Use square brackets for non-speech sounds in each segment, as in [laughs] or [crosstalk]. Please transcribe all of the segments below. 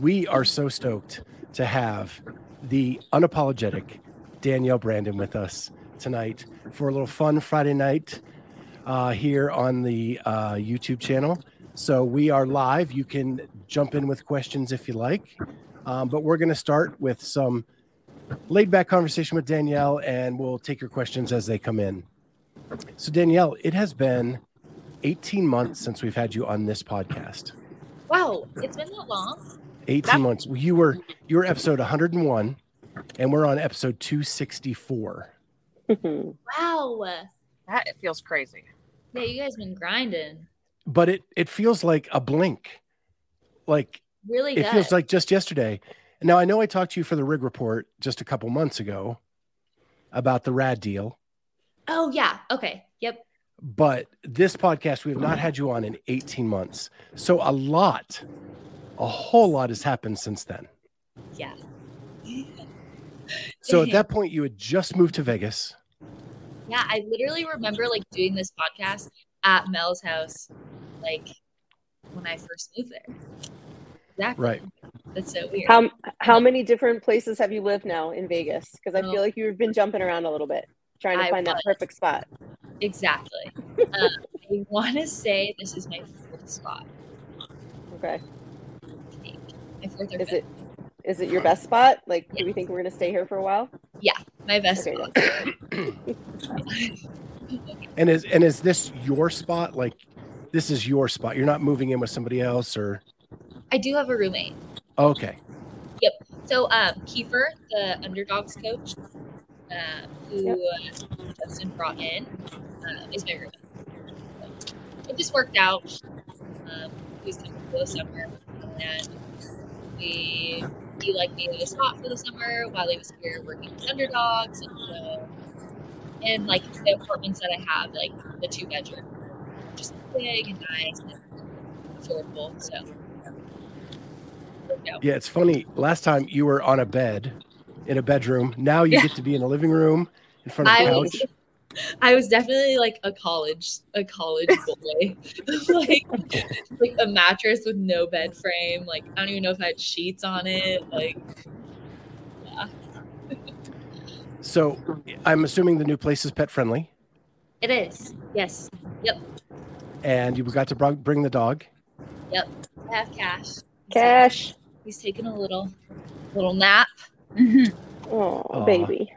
We are so stoked to have the unapologetic Danielle Brandon with us tonight for a little fun Friday night uh, here on the uh, YouTube channel. So we are live. You can jump in with questions if you like, um, but we're going to start with some laid back conversation with Danielle, and we'll take your questions as they come in. So Danielle, it has been 18 months since we've had you on this podcast. Wow, it's been that long. 18 that- months. You were you were episode 101 and we're on episode 264. Mm-hmm. wow. That it feels crazy. Yeah, you guys been grinding. But it it feels like a blink. Like really it feels like just yesterday. Now I know I talked to you for the rig report just a couple months ago about the R.A.A.D. deal. Oh yeah. Okay. Yep. But this podcast, we have not had you on in 18 months. So a lot, a whole lot has happened since then. Yeah. so at that point, you had just moved to Vegas. Yeah, I literally remember like doing this podcast at Mel's house, like when I first moved there. Exactly. Right. That's so weird. How how many different places have you lived now in Vegas? Because I oh. feel like you've been jumping around a little bit, trying to I find was. that perfect spot. Exactly. um, [laughs] I want to say this is my fourth spot. Okay. My fourth or is it is it your best spot? Like, yes. do we think we're gonna stay here for a while? Yeah, my best okay, spot. and is and is this your spot? Like, this is your spot. You're not moving in with somebody else, or? I do have a roommate. Okay. Yep. So, um, Kiefer, the underdogs coach, uh, who yep. uh, Justin brought in, uh, is my roommate. So it just worked out. Um, he was coming for the summer, and we he like needed a spot for the summer while he was here working with underdogs, and so and like the apartments that I have, like the two bedroom, just big and nice and affordable. So. Yeah, it's funny. Last time you were on a bed in a bedroom. Now you yeah. get to be in a living room in front of the couch. Was, I was definitely like a college, a college [laughs] boy, [laughs] like like a mattress with no bed frame. Like I don't even know if I had sheets on it. Like, yeah. so, I'm assuming the new place is pet friendly. It is. Yes. Yep. And you got to bring the dog. Yep. I have cash. Cash. He's taking a little little nap. Mm-hmm. Oh, baby.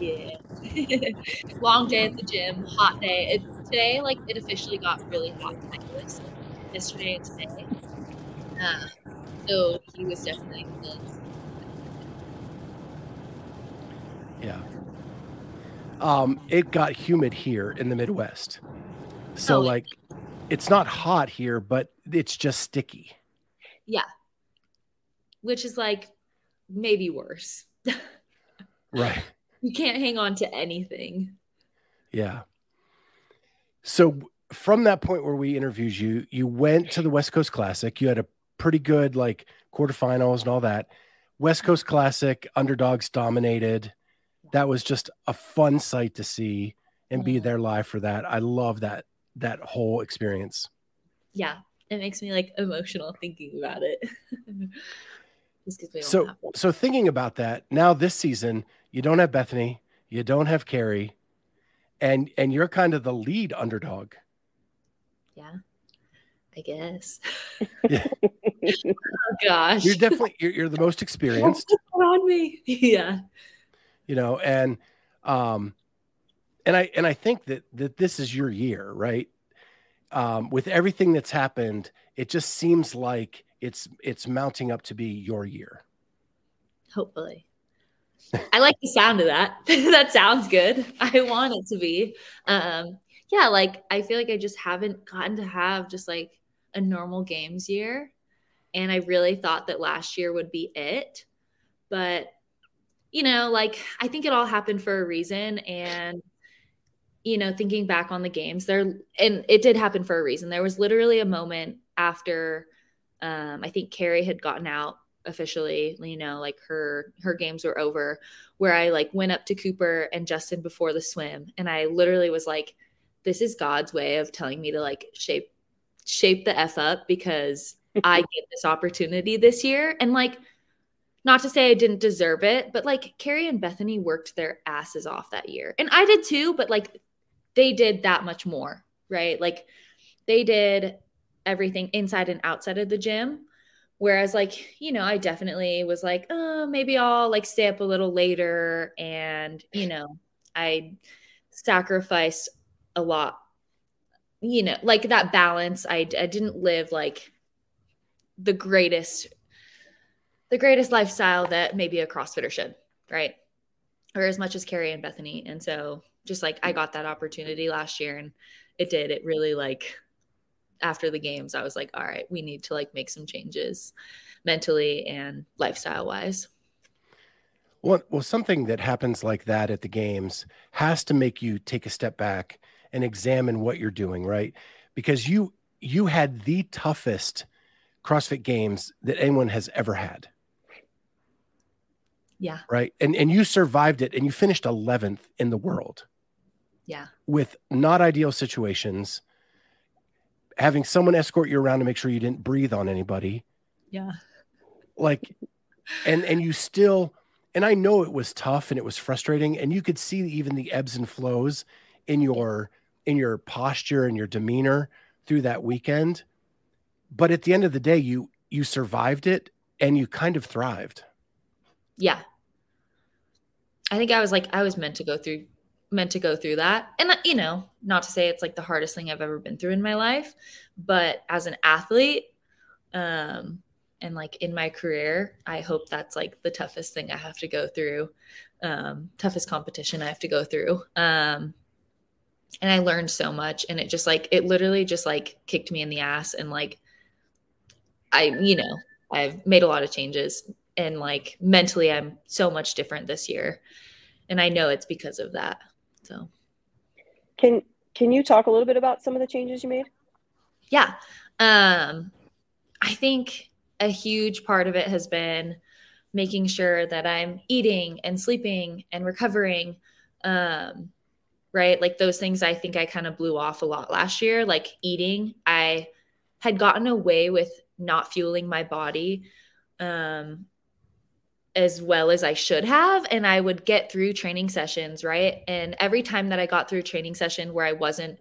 Yeah. [laughs] Long day at the gym, hot day. It, today, like, it officially got really hot ridiculous. Yesterday and today. Uh, so he was definitely Yeah. Um, it got humid here in the Midwest. So, oh, like, it's not hot here, but it's just sticky. Yeah. Which is like maybe worse. [laughs] right. You can't hang on to anything. Yeah. So from that point where we interviewed you, you went to the West Coast Classic. You had a pretty good like quarterfinals and all that. West Coast Classic, underdogs dominated. That was just a fun sight to see and be there live for that. I love that that whole experience. Yeah, it makes me like emotional thinking about it. [laughs] so so thinking about that now this season you don't have bethany. You don't have carrie. And and you're kind of the lead underdog. Yeah i guess. [laughs] Yeah. oh gosh. You're definitely you're, you're the most experienced. [laughs] On me? Yeah. You know and um and i and i think that that this is your year right? Um with everything that's happened it just seems like it's it's mounting up to be your year. Hopefully. I like the sound of that. [laughs] that sounds good. I want it to be. Um yeah, like I feel like I just haven't gotten to have just like a normal games year. And I really thought that last year would be it. But, you know, like I think it all happened for a reason. And, you know, thinking back on the games, there, and it did happen for a reason. There was literally a moment after um, I think Carrie had gotten out officially you know like her her games were over where i like went up to cooper and justin before the swim and i literally was like this is god's way of telling me to like shape shape the f up because [laughs] i get this opportunity this year. And like not to say i didn't deserve it but like carrie and bethany worked their asses off that year. And i did too but like they did that much more right? Like they did everything inside and outside of the gym Whereas, like, you know, I definitely was like, oh, maybe I'll like stay up a little later. And, you [sighs] know, I sacrificed a lot, you know, like that balance. I, I didn't live like the greatest, the greatest lifestyle that maybe a CrossFitter should, right? Or as much as Carrie and Bethany. And so just like I mm. got that opportunity last year and it did, it really like after the games, I was like, all right, we need to like make some changes mentally and lifestyle wise. Well, well, something that happens like that at the games has to make you take a step back and examine what you're doing, right? Because you you had the toughest CrossFit games that anyone has ever had. Yeah. Right. And and you survived it and you finished 11th in the world. Yeah. With not ideal situations having someone escort you around to make sure you didn't breathe on anybody. Yeah. Like, and and you still, and I know it was tough and it was frustrating, and you could see even the ebbs and flows in your in your posture and your demeanor through that weekend. But at the end of the day, you you survived it and you kind of thrived. Yeah. I think I was like I was meant to go through meant to go through that. And, you know, not to say it's like the hardest thing I've ever been through in my life, but as an athlete, um, and like in my career, I hope that's like the toughest thing I have to go through, um, toughest competition I have to go through. Um, and I learned so much, and it just like, it literally just like kicked me in the ass. And like, I, you know, I've made a lot of changes, and like mentally, I'm so much different this year. And I know it's because of that. So, can can you talk a little bit about some of the changes you made? Yeah, um, I think a huge part of it has been making sure that I'm eating and sleeping and recovering. Um, right, like those things. I think I kind of blew off a lot last year. Like eating, I had gotten away with not fueling my body um, as well as I should have. And I would get through training sessions, right? And every time that I got through a training session where I wasn't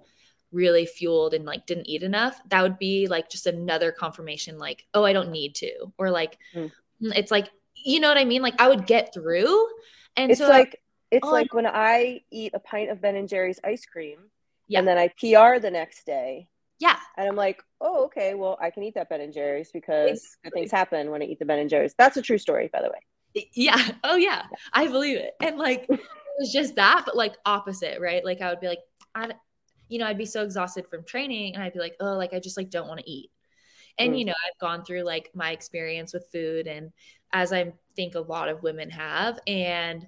really fueled and like didn't eat enough, that would be like just another confirmation, like, oh, I don't need to. Or like, mm. it's like, you know what I mean? Like I would get through. And it's so like, it's oh, like when I eat a pint of Ben and Jerry's ice cream yeah. and then I PR the next day. Yeah. And I'm like, oh, okay, well, I can eat that Ben and Jerry's because exactly. good things happen when I eat the Ben and Jerry's. That's a true story, by the way yeah. Oh yeah. I believe it. And like [laughs] it was just that but like opposite right? Like i would be like i you know i'd be so exhausted from training and i'd be like oh like i just like don't want to eat. And mm. you know i've gone through like my experience with food and as i think a lot of women have and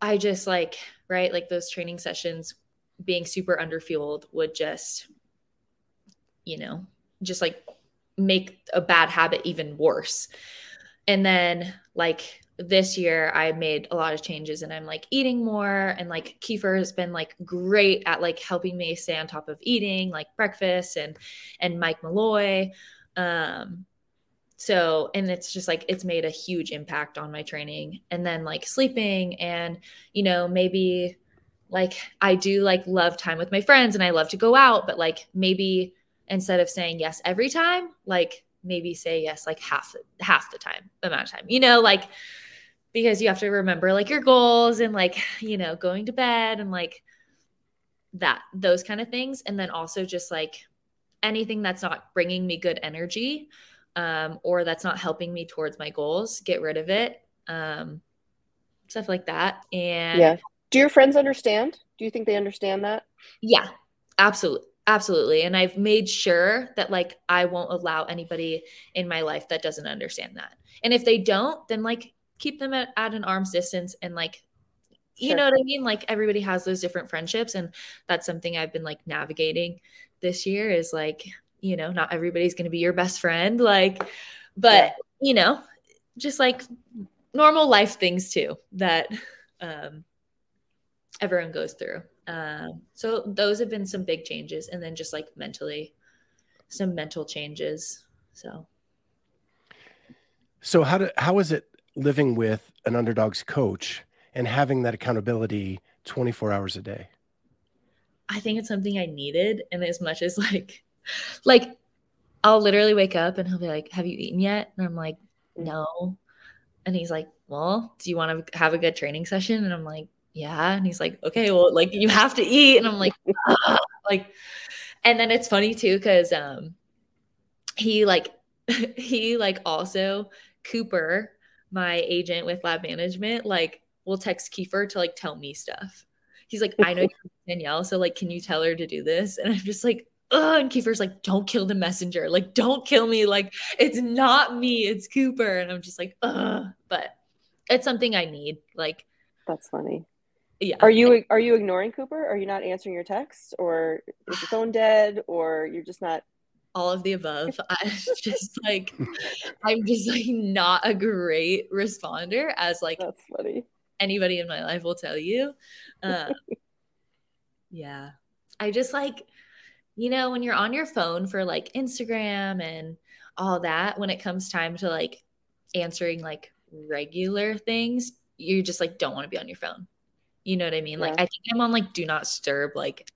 i just like right like those training sessions being super underfueled would just you know just like make a bad habit even worse. And then like this year I made a lot of changes and I'm like eating more and like Kiefer has been like great at like helping me stay on top of eating like breakfast and and Mike Malloy. Um so and it's just like it's made a huge impact on my training and then like sleeping and you know maybe like I do like love time with my friends and I love to go out but like maybe instead of saying yes every time like maybe say yes like half half the time amount of time you know like because you have to remember like your goals and like you know going to bed and like that those kind of things. And then also just like anything that's not bringing me good energy um, or that's not helping me towards my goals get rid of it um, stuff like that. And yeah. Do your friends understand? Do you think they understand that? Yeah absolutely Absolutely. And I've made sure that like I won't allow anybody in my life that doesn't understand that. And if they don't, then like keep them at, at an arm's distance and like you sure. know what I mean? Like everybody has those different friendships and that's something I've been like navigating this year is like, you know, not everybody's going to be your best friend like but yeah. you know, just like normal life things too that um everyone goes through. Um, so those have been some big changes, and then just like mentally, some mental changes. So, so how do how is it living with an underdog's coach and having that accountability twenty four hours a day? I think it's something I needed, and as much as like, like I'll literally wake up and he'll be like, "Have you eaten yet?" And I'm like, "No," and he's like, "Well, do you want to have a good training session?" And I'm like, yeah and he's like okay well like you have to eat and i'm like [laughs] like and then it's funny too because um he like [laughs] he like also cooper my agent with lab management like will text kiefer to like tell me stuff he's like i know [laughs] danielle so like can you tell her to do this and i'm just like Ugh, and Kiefer's like, don't kill the messenger. Like, don't kill me. Like, it's not me, it's Cooper. And I'm just like, ugh. But it's something I need. Like, that's funny yeah are you are you ignoring cooper are you not answering your texts or is your phone dead or you're just not all of the above [laughs] I'm just like i'm just like not a great responder as like that's funny. anybody in my life will tell you. Uh, yeah. I just like you know when you're on your phone for like instagram and all that when it comes time to like answering like regular things you just like don't want to be on your phone. You know what I mean? Yeah. Like I think I'm on like do not disturb like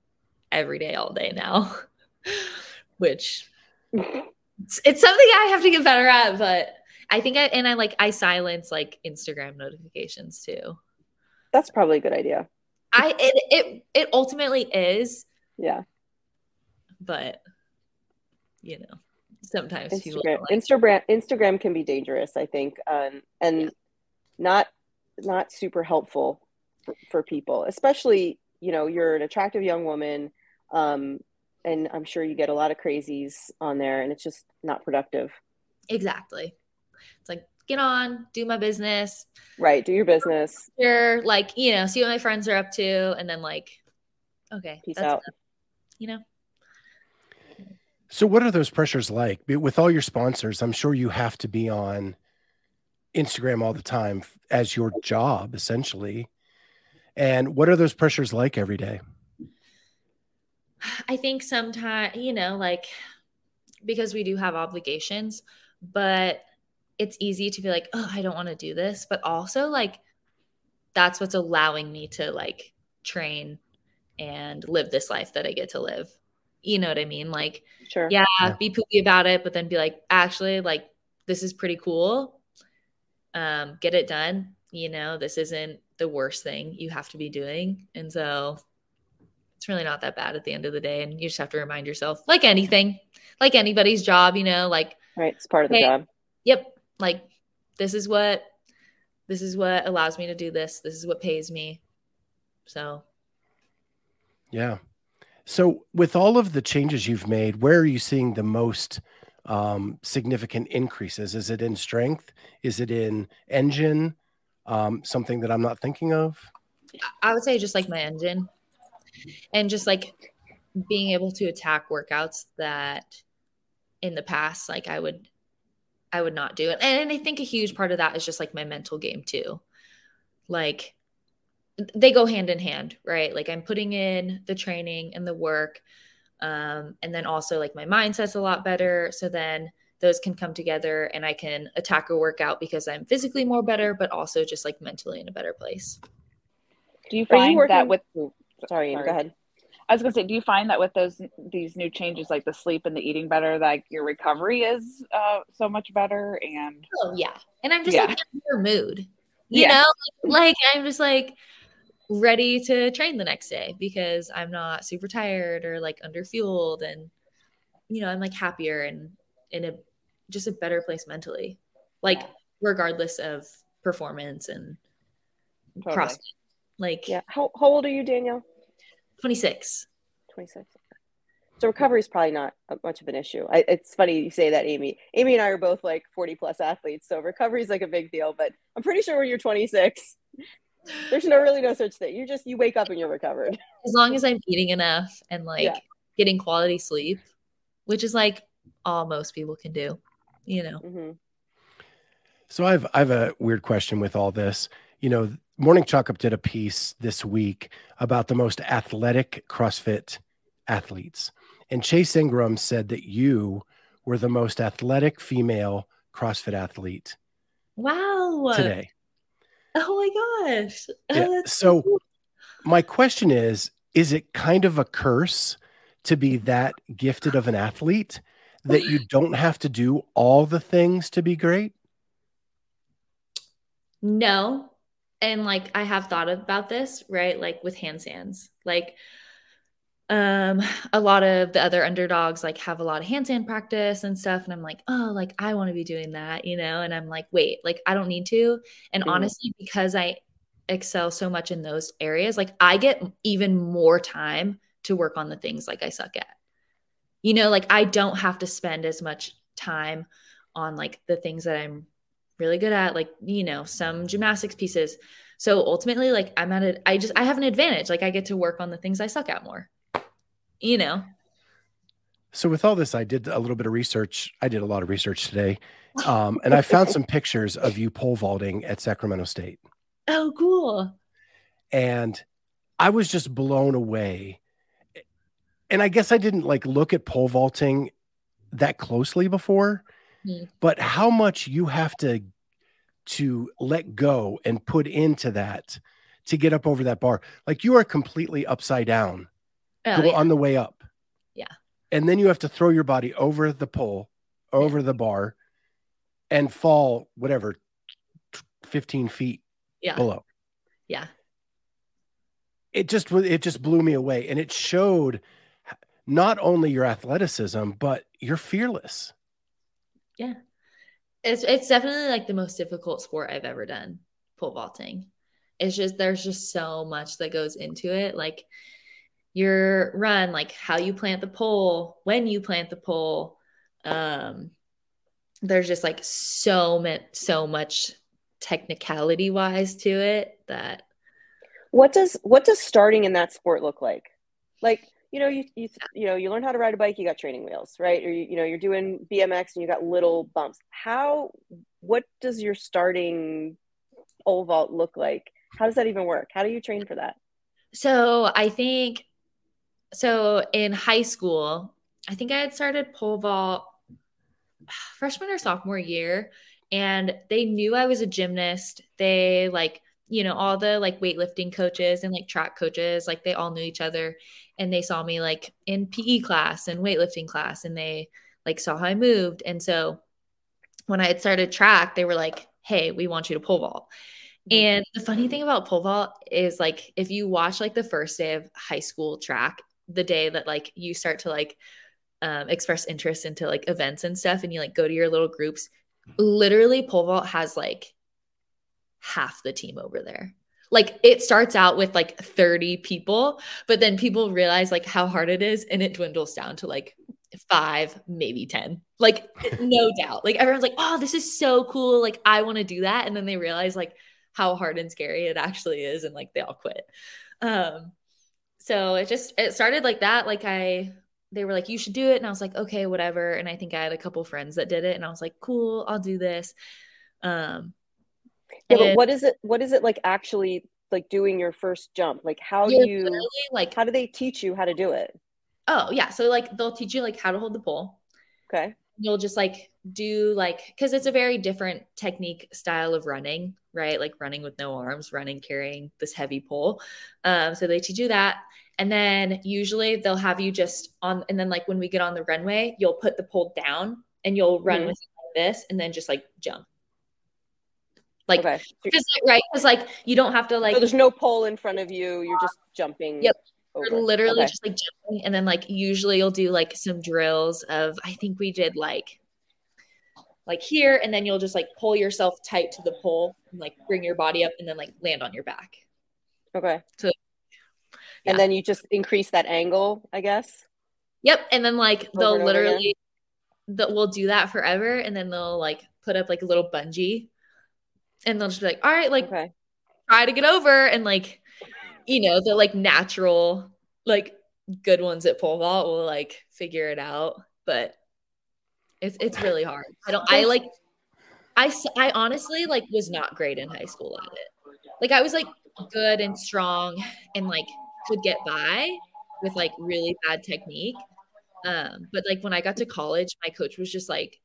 every day, all day now, [laughs] which it's, it's something I have to get better at. But I think I and I like I silence like Instagram notifications too. That's probably a good idea. I it it it ultimately is. Yeah. But you know, sometimes Instagram like- Instagram Instagram can be dangerous, I think. Um and yeah. not not super helpful for, people, especially, you know, you're an attractive young woman. Um, and I'm sure you get a lot of crazies on there and it's just not productive. Exactly. It's like, get on, do my business. Right. Do your business. You're like, you know, see what my friends are up to. And then like, okay. Peace out. Enough, you know? So what are those pressures like with all your sponsors? I'm sure you have to be on Instagram all the time as your job essentially. And what are those pressures like every day? [sighs] I think sometimes, you know, like because we do have obligations, but it's easy to be like, oh, I don't want to do this. But also, like, that's what's allowing me to like train and live this life that I get to live. You know what I mean? Like, sure. Yeah, yeah. be poopy about it, but then be like, actually, like, this is pretty cool. Um, get it done. You know, this isn't the worst thing you have to be doing. And so it's really not that bad at the end of the day. And you just have to remind yourself, like anything, like anybody's job, you know, like right, it's part of the job. Yep. Like this is what this is what allows me to do this. This is what pays me. So yeah. So with all of the changes you've made, where are you seeing the most um, significant increases? Is it in strength? Is it in engine? um, something that I'm not thinking of? I would say just like my engine and just like being able to attack workouts that in the past, like I would, I would not do it. And I think a huge part of that is just like my mental game too. Like they go hand in hand, right? Like I'm putting in the training and the work. Um, and then also like my mindset's a lot better. So then those can come together and I can attack a workout because I'm physically more better, but also just like mentally in a better place. Do you find you that with sorry, sorry, go ahead. I was gonna say, do you find that with those these new changes, like the sleep and the eating better, like your recovery is uh, so much better? And oh yeah, and I'm just yeah. like in your mood, you yeah. know, like I'm just like ready to train the next day because I'm not super tired or like under fueled, and you know I'm like happier and in a just a better place mentally, like regardless of performance and totally. Like, yeah. How, how old are you, Danielle? 26. 26. So recovery is probably not much of an issue. I, it's funny you say that, Amy. Amy and I are both like 40 plus athletes, so recovery is like a big deal. But I'm pretty sure when you're 26, there's no really no such thing. You just you wake up and you're recovered. As long as I'm eating enough and like yeah. getting quality sleep, which is like all most people can do, you know. Mm-hmm. So I've I have a weird question with all this. You know, Morning Chalk Up did a piece this week about the most athletic CrossFit athletes. And Chase Ingraham said that you were the most athletic female CrossFit athlete. Wow. Today. Oh my gosh. [laughs] Yeah. so, cool. my question is is it kind of a curse to be that gifted of an athlete that you [laughs] don't have to do all the things to be great? No. And like I have thought about this, right? Like with handstands. Like um a lot of the other underdogs like have a lot of handstand practice and stuff and i'm like oh like i want to be doing that you know and i'm like wait like i don't need to and mm-hmm. honestly because i excel so much in those areas like i get even more time to work on the things like i suck at you know like i don't have to spend as much time on like the things that i'm really good at like you know some gymnastics pieces so ultimately like i'm at it i just i have an advantage like i get to work on the things i suck at more you know. So with all this, I did a little bit of research. I did a lot of research today, um, and I found some pictures of you pole vaulting at Sacramento State. Oh, cool! And I was just blown away. And I guess I didn't like look at pole vaulting that closely before, hmm. but how much you have to to let go and put into that to get up over that bar. Like you are completely upside down oh, go yeah. on the way up. Yeah. And then you have to throw your body over the pole, over yeah. the bar, and fall whatever 15 feet yeah. below. Yeah. It just it just blew me away. And it showed not only your athleticism, but you're fearless. Yeah. It's it's definitely like the most difficult sport I've ever done, pole vaulting. It's just there's just so much that goes into it. Like your run, like how you plant the pole, when you plant the pole. Um, there's just like so much, so much technicality wise to it that. What does what does starting in that sport look like? Like you know you you you know you learn how to ride a bike, you got training wheels, right? Or you, you know you're doing BMX and you got little bumps. How what does your starting pole vault look like? How does that even work? How do you train for that? So I think so in high school, I think I had started pole vault freshman or sophomore year, and they knew I was a gymnast. They like, you know, all the like weightlifting coaches and like track coaches, like they all knew each other and they saw me like in PE class and weightlifting class and they like saw how I moved. And so when I had started track, they were like, hey, we want you to pole vault. Mm-hmm. And the funny thing about pole vault is like if you watch like the first day of high school track, the day that like you start to like um, express interest into like events and stuff and you like go to your little groups literally pole vault has like half the team over there like it starts out with like 30 people but then people realize like how hard it is and it dwindles down to like five maybe 10 like [laughs] no doubt. Like everyone's like oh this is so cool. Like i want to do that. And then they realize like how hard and scary it actually is and like they all quit. Um so it just it started like that. Like i they were like you should do it. And i was like okay whatever. And i think i had a couple friends that did it and i was like cool i'll do this. Um yeah, but what is it what is it like actually like doing your first jump? Like how do you like how do they teach you how to do it? Oh yeah so like they'll teach you like how to hold the pole. Okay. You'll just like do like because it's a very different technique style of running right? Like running with no arms running carrying this heavy pole. Um, so they teach you that. And then usually they'll have you just on and then like when we get on the runway you'll put the pole down and you'll run mm-hmm. with like this and then just like jump like okay. right because like you don't have to like so there's no pole in front of you you're just jumping yep over. literally okay. just like jumping and then like usually you'll do like some drills of i think we did like like here and then you'll just like pull yourself tight to the pole and like bring your body up and then like land on your back okay so yeah. and then you just increase that angle i guess Yep. And then like Over they'll and over again? literally that we'll do that forever and then they'll like put up like a little bungee and they'll just be like, all right, like Okay. try to get over and like you know, the like natural, like good ones at pole vault will like figure it out. But it's it's really hard. I don't I like I I honestly like was not great in high school at it. Like I was like good and strong and like could get by with like really bad technique. Um, but like when I got to college, my coach was just like,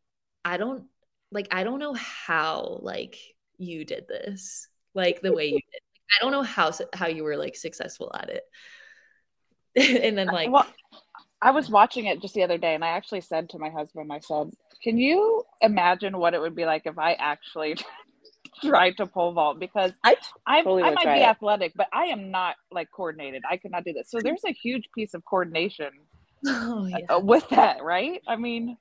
I don't like I don't know how like you did this like the way you [laughs] did. I don't know how how you were like successful at it. [laughs] and then like well, I was watching it just the other day, and I actually said to my husband, I said, "Can you imagine what it would be like if I actually [laughs] tried to pole vault? Because I I'm, totally I might be it. athletic, but I am not like coordinated. I could not do this. So there's a huge piece of coordination oh yeah. uh, with that, right? I mean,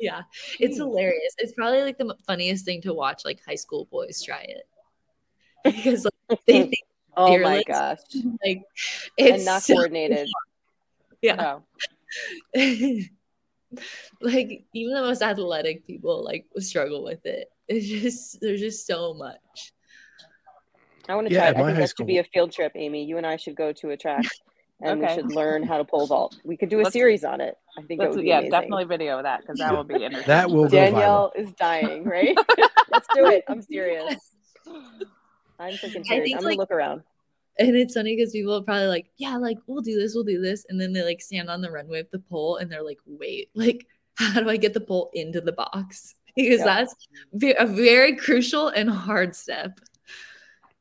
Yeah, it's hilarious. It's probably like the funniest thing to watch, like high school boys try it because like, [laughs] they think Oh my Fearless. gosh. [laughs] like it's and not so- coordinated. [laughs] yeah, oh, like even the most athletic people like struggle with it. It's just there's just so much. I want to Yeah, try. at it. I think high that should be a field trip, Amy. You and I should go to a track, and Okay. we should learn how to pole vault. We could do a Let's- series on it. I think it let's would be yeah, amazing. definitely video that because that will be interesting. That will go Danielle is dying, right? [laughs] Let's do it. I'm serious. I'm freaking I serious. think, I'm gonna like- look around. And it's funny because people are probably like, yeah, like we'll do this, we'll do this, and then they like stand on the runway with the pole, and they're like, wait, [laughs] like how do I get the pole into the box? [laughs] Because Yeah. that's a very crucial and hard step.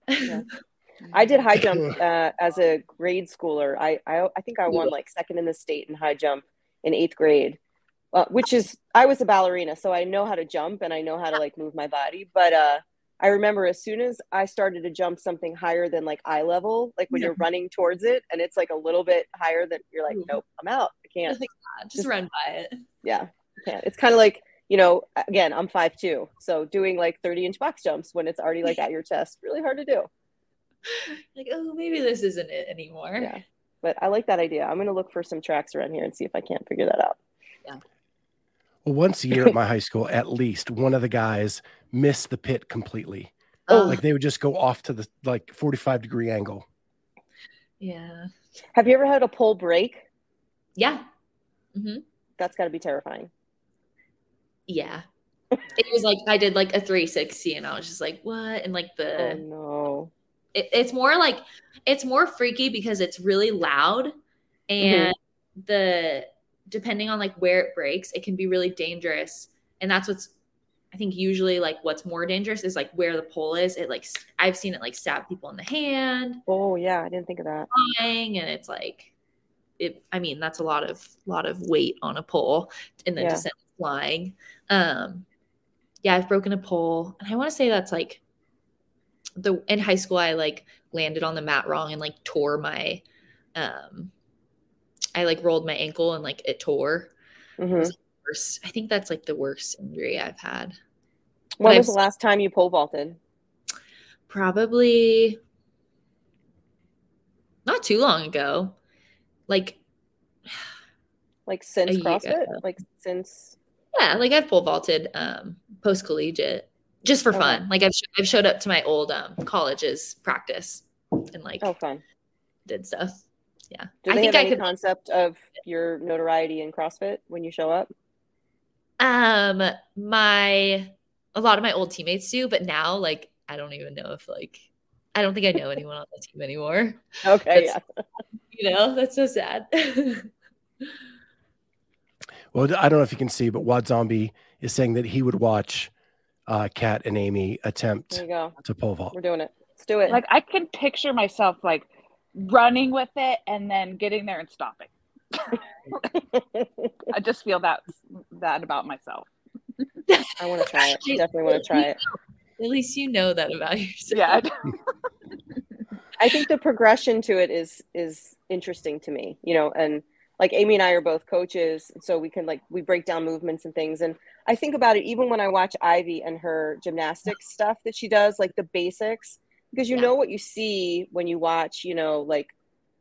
Yeah. I did high jump [laughs] uh, as a grade schooler. I, I I think I won like second in the state in high jump in eighth grade, uh, which is I was a ballerina, so I know how to jump and I know how to like move my body. But uh, I remember as soon as I started to jump something higher than like eye level, like when Yeah. you're running towards it and it's like a little bit higher than you're like, nope, I'm out. I can't. Like, ah, just Just- run by it. Yeah, can't. It's kind of like you know, again, I'm five two, so doing like 30 inch box jumps when it's already like [laughs] at your chest, really hard to do. [laughs] Like, oh, maybe this isn't it anymore. Yeah. But I like that idea. I'm gonna look for some tracks around here and see if I can't figure that out. Yeah. Well, once a year at my [laughs] high school, at least one of the guys missed the pit completely. Oh, Like they would just go off to the like 45 degree angle. yeah, Have you ever had a pole break? yeah, hmm That's got to be terrifying. yeah. it was like I did like a 360, and I was just like, what? And like the oh no. It, it's more like it's more freaky because it's really loud and the depending on like where it breaks it can be really dangerous. And that's what's i think usually like what's more dangerous is like where the pole is. It like i've seen it like stab people in the hand. Oh yeah, I didn't think of that. flying and it's like it i mean that's a lot of lot of weight on a pole and then Yeah. it flying. Um yeah i've broken a pole and i want to say that's like the in high school i like landed on the mat wrong and like tore my um i like rolled my ankle and like it tore Mhm. worst i think that's like the worst injury i've had When I've was the last time you pole vaulted? probably not too long ago like [sighs] Like since CrossFit? Like since? Yeah, like I've pole vaulted um post collegiate just for Okay. fun. Like I've sh- I've showed up to my old um college's practice and like Oh, fun. did stuff. Yeah, Do I think have I any could. concept of your notoriety in CrossFit when you show up? Um, my a lot of my old teammates do, but now like I don't even know if like I don't think I know anyone on the team anymore. [laughs] Okay, yeah. [laughs] You know, that's so sad. [laughs] Well, I don't know if you can see, but Wad Zombie is saying that he would watch uh, Kat and Amy attempt There go. to pole vault. We're doing it. Let's do it. like I can picture myself like running with it and then getting there and stopping. [laughs] I just feel that that about myself. [laughs] I want to try it. I Definitely want to try it. At least you know that about yourself. Yeah. [laughs] I think the progression to it is is interesting to me, you know, and like Amy and I are both coaches, so we can like we break down movements and things. And I think about it even when I watch Ivy and her gymnastics stuff that she does, like the basics, because you Yeah. know what you see when you watch, you know, like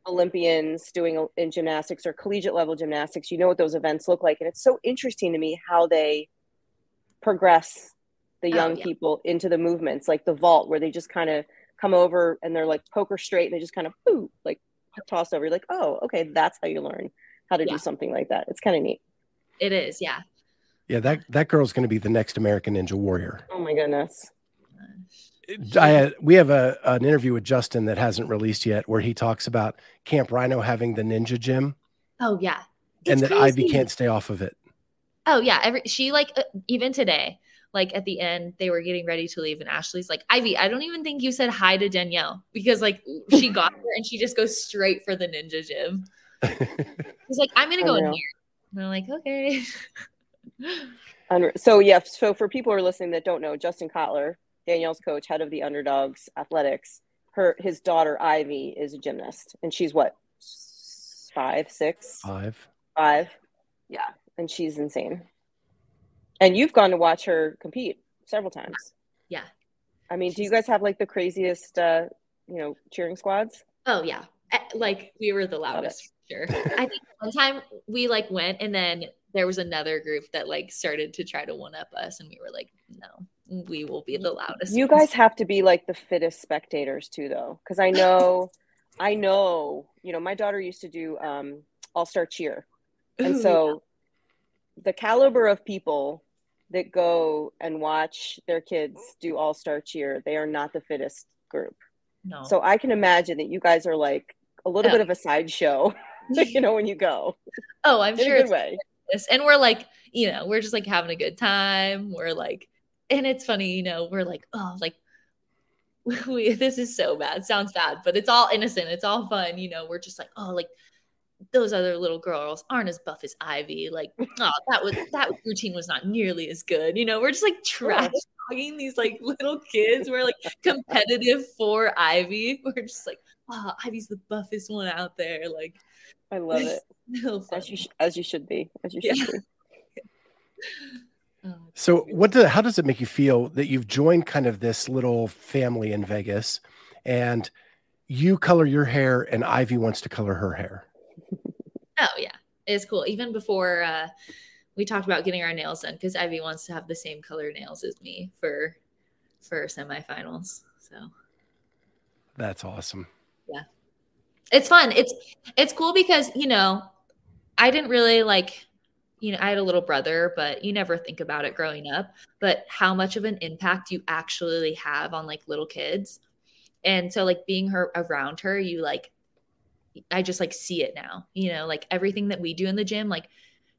Olympians doing in gymnastics or collegiate level gymnastics, you know what those events look like. And it's so interesting to me how they progress the Oh, young yeah. people into the movements, like the vault, where they just kind of come over and they're like poker straight and they just kind of like toss over. You're like, oh, okay, that's how you learn how to Yeah. do something like that. It's kind of neat. It is, yeah. Yeah, that that girl's going to be the next American Ninja Warrior. Oh my goodness. I we have a an interview with Justin that hasn't released yet, where he talks about Camp Rhino having the ninja gym, Oh yeah. and It's that Ivy can't stay off of it. Oh yeah, every she like uh, even today, like at the end, they were getting ready to leave, and Ashley's like, Ivy, I don't even think you said hi to Danielle because like she [laughs] got there and she just goes straight for the ninja gym. [laughs] He's like, I'm gonna go in here. And I'm like, okay. Unre- So yeah, so for people who are listening that don't know, Justin Cotler, Danielle's coach, head of the Underdogs Athletics, her his daughter Ivy is a gymnast, and she's what s- five, six, Five. five, yeah, and she's insane. And you've gone to watch her compete several times. Yeah. I mean, do you guys have like the craziest, uh, you know, cheering squads? Oh yeah. Eh, Like we were the loudest for sure. [laughs] I think one time we like went and then there was another group that like started to try to one up us and we were like, no, we will be the loudest. You ones." guys have to be like the fittest spectators too, though, because I know, I know, you know, my daughter used to do um, All Star Cheer, and Ooh, so the caliber of people that go and watch their kids do All Star Cheer, they are not the fittest group. no. So I can imagine that you guys are like a little Oh. bit of a sideshow, [laughs] [laughs] you know, when you go oh, I'm in sure it's way. And we're like, you know, we're just like having a good time. We're like, and it's funny, you know, we're like, oh, like, [laughs] we, this is so bad. Sounds bad, but it's all innocent. It's all fun. You know, we're just like, oh, like those other little girls aren't as buff as Ivy. Like, [laughs] oh, that was that routine was not nearly as good. You know, we're just like trash talking these like little kids. We're like competitive for Ivy. We're just like, oh, Ivy's the buffest one out there. Like, I love it [laughs] so as you sh- as you should be, as you Yeah. should be. [laughs] Oh, So, what? Do, how does it make you feel that you've joined kind of this little family in Vegas, and you color your hair, and Ivy wants to color her hair? Oh yeah, it's cool. Even before uh, we talked about getting our nails done, because Ivy wants to have the same color nails as me for for semifinals. So That's awesome. It's fun. It's it's cool because you know I didn't really like you know I had a little brother, but you never think about it growing up. But how much of an impact you actually have on like little kids, and so like being her around her, you like I just like see it now. You know, like everything that we do in the gym, like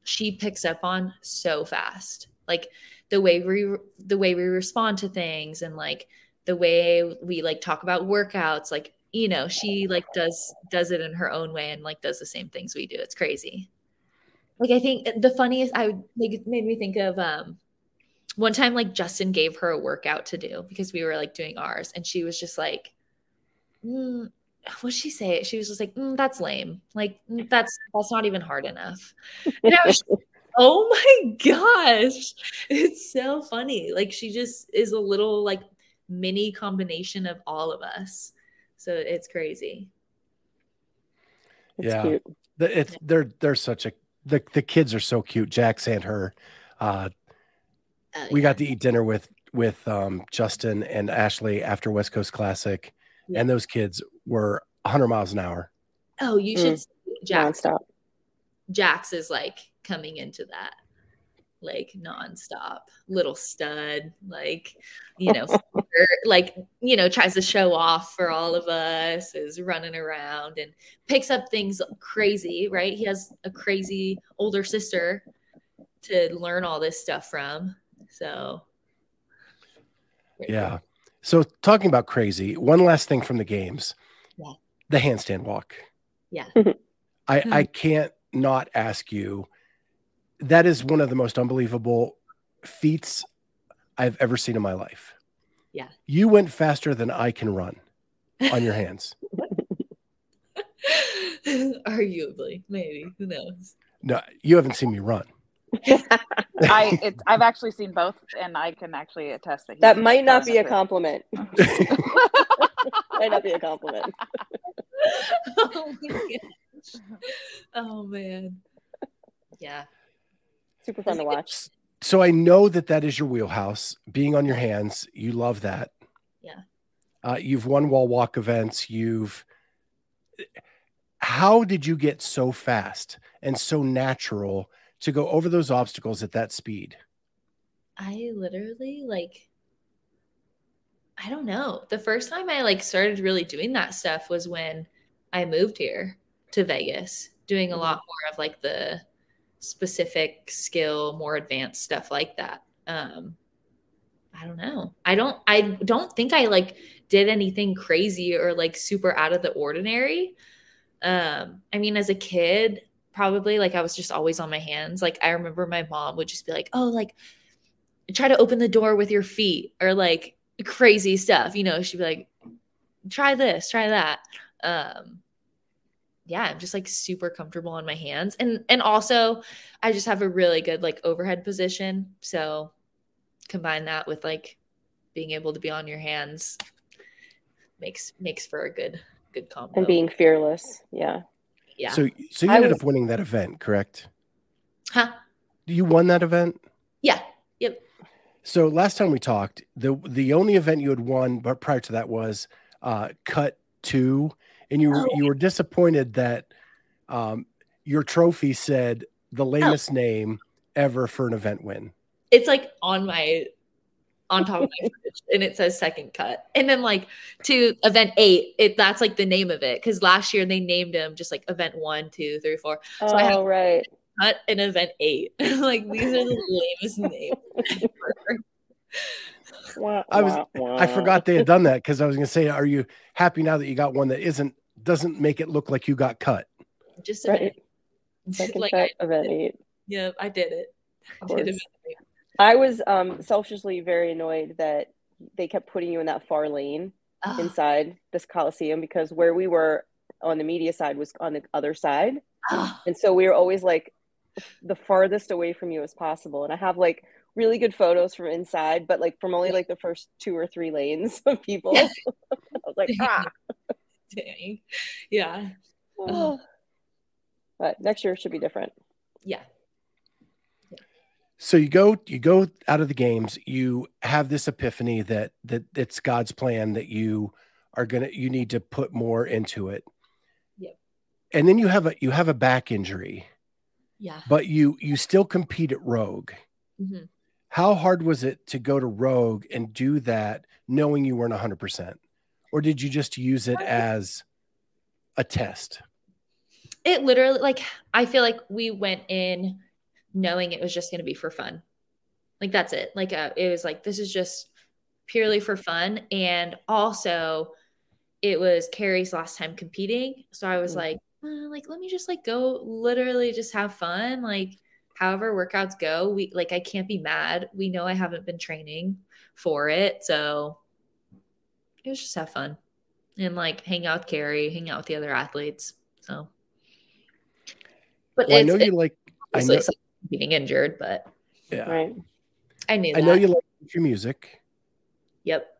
she picks up on so fast. Like the way we the way we respond to things and like the way we like talk about workouts, like you know, she like does does it in her own way and like does the same things we do. It's crazy. Like I think the funniest I would like it made me think of um one time like Justin gave her a workout to do because we were like doing ours and she was just like mm, what she say? She was just like, "Mm, "That's lame. Like mm, that's that's not even hard enough." And I was, [laughs] oh my gosh, it's so funny. Like she just is a little like mini combination of all of us. So it's crazy. It's Yeah. cute. The, it's they're they're such a the the kids are so cute. Jax and her. Uh, Uh, we yeah. got to eat dinner with with um, Justin and Ashley after West Coast Classic, Yeah. and those kids were 100 miles an hour. Oh, you should. see Jax. Nonstop. Jax is like coming into that like nonstop little stud like you know [laughs] like you know tries to show off for all of us is running around and picks up things crazy right he has a crazy older sister to learn all this stuff from so. Yeah. So talking about crazy, one last thing from the games. Yeah. The handstand walk. Yeah. I. I [laughs] can't not ask you. That is one of the most unbelievable feats I've ever seen in my life. Yeah. You went faster than I can run on your hands. [laughs] arguably maybe who knows No, you haven't seen me run. [laughs] I it's I've [laughs] actually seen both, and I can actually attest that he That might not be a compliment. might not be a compliment. oh my gosh. Oh man. Yeah. Super fun to watch. So I know that that is your wheelhouse. Being on your hands, you love that. Yeah. Uh, you've won wall walk events. You've. How did you get so fast and so natural to go over those obstacles at that speed? I literally like I don't know. The first time I like started really doing that stuff was when I moved here to Vegas, doing a lot more of like the specific skill, more advanced stuff like that. Um I don't know. I don't I don't think I like did anything crazy or like super out of the ordinary. Um I mean as a kid, probably like I was just always on my hands. Like I remember my mom would just be like, "Oh, like try to open the door with your feet or like crazy stuff." You know, she'd be like, "Try this, try that." Um yeah, I'm just like super comfortable on my hands. And and also I just have a really good like overhead position. So combine that with like being able to be on your hands makes makes for a good good combo. And being fearless. Yeah. yeah. So, so you I ended was- up winning that event, correct? huh? You won that event. Yeah. Yep. So last time we talked, the the only event you had won, but prior to that was uh, cut two, and you were Oh. you were disappointed that um, your trophy said the lamest name ever for an event win. It's like on my on top of my fridge and it says second cut. And then like to event eight, it that's like the name of it. Cause last year they named them just like event one, two, three, four. Oh, I have- right. Cut and event eight. [laughs] like these are the lamest names. [laughs] ever. Wah, I was- wah, wah. I forgot they had done that because I was going to say, are you happy now that you got one that isn't doesn't make it look like you got cut? Just Right. Second [laughs] like cut I, event eight. yeah, I did it. I did course. I was um selfishly very annoyed that they kept putting you in that far lane Ah, inside this coliseum because where we were on the media side was on the other side ah. and so we were always like the farthest away from you as possible and i have like really good photos from inside but like from only like the first two or three lanes of people [laughs] i was like [laughs] ah Dang. Yeah. [sighs] but next year should be different Yeah. So you go you go out of the games, you have this epiphany that that it's God's plan that you are gonna you need to put more into it. Yep. And then you have a you have a back injury, Yeah. but you you still compete at Rogue. Mhm. How hard was it to go to Rogue and do that knowing you weren't 100%? Or did you just use it as a test? it literally like i feel like we went in knowing it was just going to be for fun like that's it like uh, it was like this is just purely for fun and also it was Kari's last time competing so i was Mm. like uh, like let me just like go literally just have fun like however workouts go we like i can't be mad we know i haven't been training for it so it was just have fun and like hang out with Kari hang out with the other athletes so but Well, I it's, know it's you like I obviously know like being injured but yeah. right i knew I that know you like your music. yep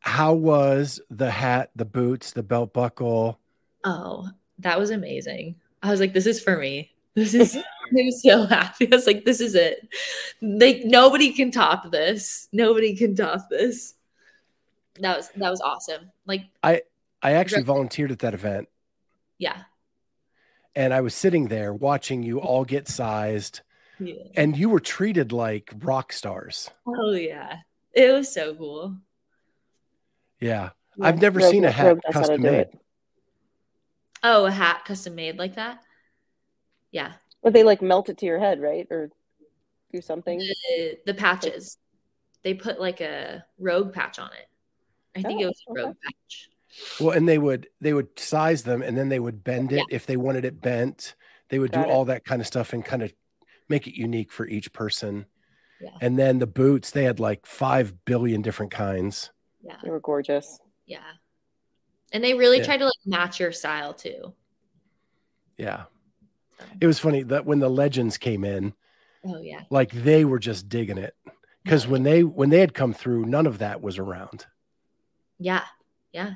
How was the hat, the boots, the belt buckle? Oh, that was amazing. I was like, this is for me. This is [laughs] [laughs] I'm so happy. I was like, this is it. Like nobody can top this. Nobody can top this. That was that was awesome. Like, I I actually Right. volunteered at that event yeah. and I was sitting there watching you all get sized Yeah. and you were treated like rock stars. Oh yeah. It was so cool. Yeah. Yeah, I've never Rogue- seen a hat knows custom made. it. Oh, a hat custom made like that. Yeah. But they like melt it to your head right or do something The, the patches. They put like a rogue patch on it. I think Oh, it was a oh, okay. rogue patch. Well, and they would they would size them and then they would bend it Yeah. if they wanted it bent. They would Got do it. all that kind of stuff and kind of make it unique for each person. Yeah. And then the boots, they had like 5 billion different kinds. Yeah. they were gorgeous Yeah. And they really Yeah. try to like match your style too. Yeah. It was funny that when the legends came in, oh yeah. like they were just digging it. Because when they when they had come through, none of that was around. Yeah. Yeah.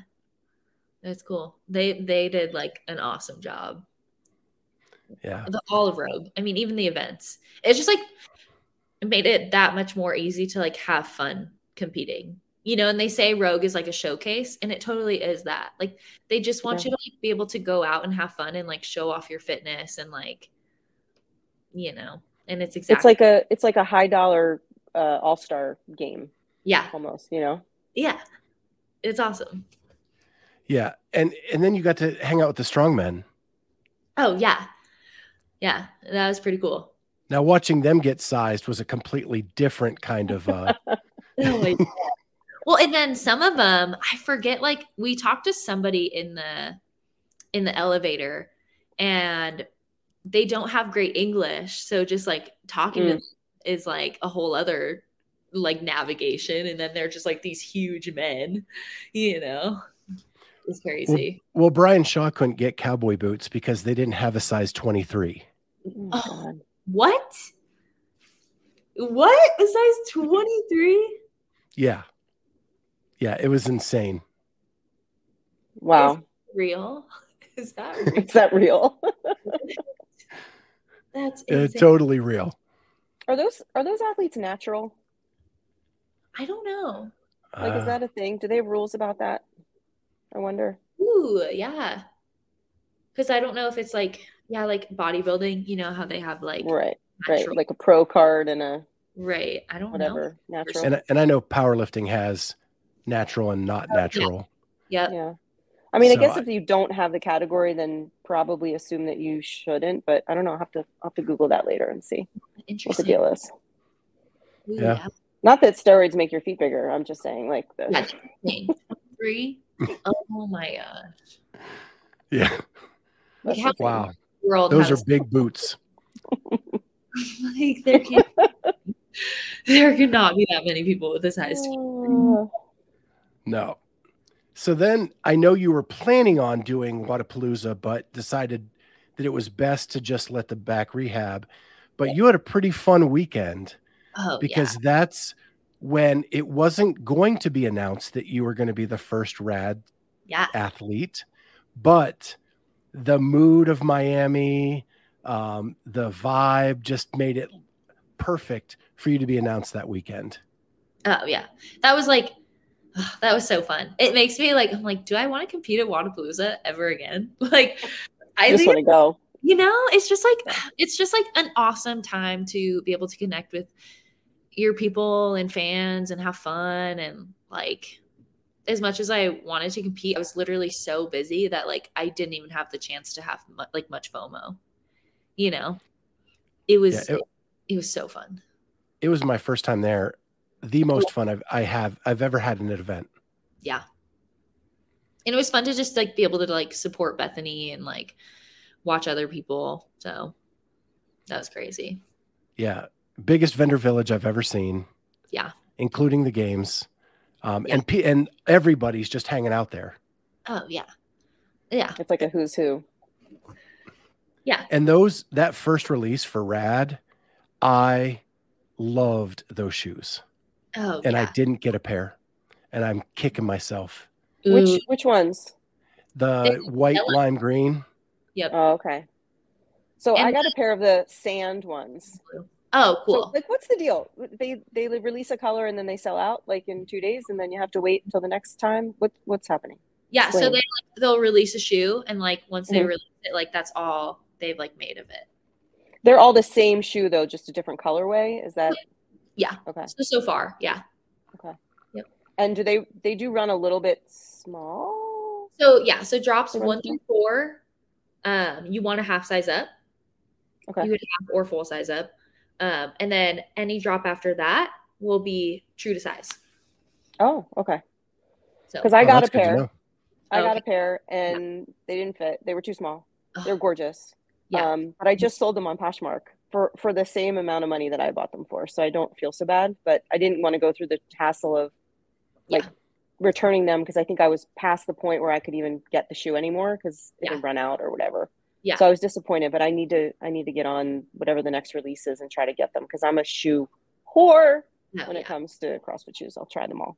It's cool. They they did like an awesome job. Yeah. The all of Rogue. I mean, even the events. It's just like it made it that much more easy to like have fun competing. You know, and they say Rogue is like a showcase, and it totally is that. Like they just want Yeah. you to like, be able to go out and have fun and like show off your fitness and like, you know, and it's exactly It's like a it's like a high dollar uh, all star game yeah, almost. You know. yeah, it's awesome. Yeah. And and then you got to hang out with the strong men Oh yeah, yeah, that was pretty cool. Now watching them get sized was a completely different kind of uh [laughs] Oh my God. [laughs] well, and then some of them, I forget. Like we talked to somebody in the in the elevator, and they don't have great English, so just like talking to Mm. them is like a whole other like navigation. And then they're just like these huge men, [laughs] you know. It's crazy. well Brian Shaw couldn't get cowboy boots because they didn't have a size 23. Oh, Oh. What? What? A size twenty three? Yeah. Yeah, it was insane. Wow. [laughs] [laughs] Real? Is that real? Is that real? That's Uh, totally real. are those are those athletes natural? I don't know. Like, is Uh, that a thing? Do they have rules about that? I wonder. Ooh, yeah. Because I don't know if it's like, yeah, like bodybuilding, you know, how they have like Right, right. Like a pro card and a right. I don't know. whatever natural. and and I know powerlifting has natural and not natural. Yeah. Yeah. I mean, I guess I- if you don't have the category, then probably assume that you shouldn't. But I don't know. I'll have to I'll have to Google that later and see what the deal is. Ooh, Yeah. Not that steroids make your feet bigger. I'm just saying, like the Three. [laughs] Oh my gosh. Yeah. Like how. Wow. world Those are big boots. [laughs] like there can't there cannot be that many people with a size Uh, No. So then I know you were planning on doing Wodapalooza, but decided that it was best to just let the back rehab. But you had a pretty fun weekend Oh because that's when it wasn't going to be announced that you were going to be the first R.A.A.D yeah. athlete, but the mood of Miami, um, the vibe just made it perfect for you to be announced that weekend. Oh yeah. That was like [sighs] that was so fun. It makes me like I'm like, do I want to compete at Wodapalooza ever again? [laughs] Like I just think want to go. you know it's just like [sighs] it's just like an awesome time to be able to connect with your people and fans and have fun and like as much as i wanted to compete i was literally so busy that like i didn't even have the chance to have mu- like much fomo you know it was Yeah, it, it- was so fun It was my first time there. The most fun I've, I have I've ever had in an event. yeah and it was fun to just like be able to like support bethany and like watch other people so that was crazy Yeah, biggest vendor village I've ever seen. Yeah. including the games, um, Yeah. and P- and everybody's just hanging out there. oh yeah yeah It's like a who's who. yeah And those that first release for R.A.A.D, I loved those shoes, oh and yeah. I didn't get a pair, and I'm kicking myself. Ooh, Which which ones? The It's white yellow. lime green. yep. Oh, okay. So I And got a pair of the sand ones. Oh, So, cool. like, what's the deal? They they release a color and then they sell out like in two days, and then you have to wait until the next time. What what's happening? yeah, so they like, they'll release a shoe, and like once they Mhm. release it, like that's all they've like made of it. They're all the same shoe though, just a different colorway. Is that Yeah. okay? So so far, yeah. Okay. Yep. And do they they do run a little bit small? So yeah, so drops They run one through four, um, you want a half size up. Okay. You would half or full size up, um, and then any drop after that will be true to size. Oh, okay. So Because I Oh, got a that's good to pair. know. I got Okay. a pair and they didn't fit. They were too small. They're gorgeous. Yeah. Um, but I just sold them on Poshmark for for the same amount of money that I bought them for, so I don't feel so bad. But I didn't want to go through the hassle of like Yeah. returning them because I think I was past the point where I could even get the shoe anymore because it Yeah. had run out or whatever. Yeah. So I was disappointed, but I need to I need to get on whatever the next release is and try to get them because I'm a shoe whore no, when yeah. it comes to CrossFit shoes. I'll try them all.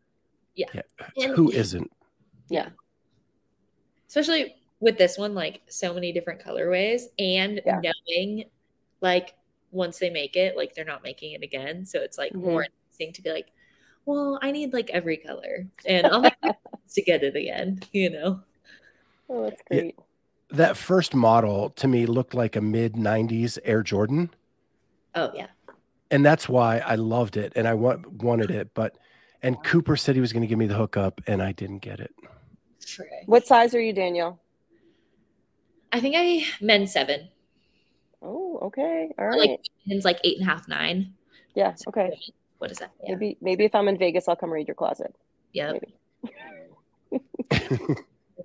And- Who isn't? Yeah. especially with this one, like so many different colorways and Yeah. knowing like once they make it, like they're not making it again. So it's like Mhm. more interesting to be like, well, I need like every color and I'll make it [laughs] to get it again, you know? Oh, that's Yeah. That first model to me looked like a mid 90s Air Jordan. Oh yeah. And that's why I loved it and I wa- wanted it. But, and Cooper said he was going to give me the hookup and I didn't get it. Trey. What size are you, Danielle? I think I men's seven. Oh, okay. All Or. Like men's like eight and a half, nine. yeah. Okay. What is that? Yeah. Maybe maybe if I'm in Vegas, I'll come read your closet. Yeah. Maybe. [laughs] [laughs]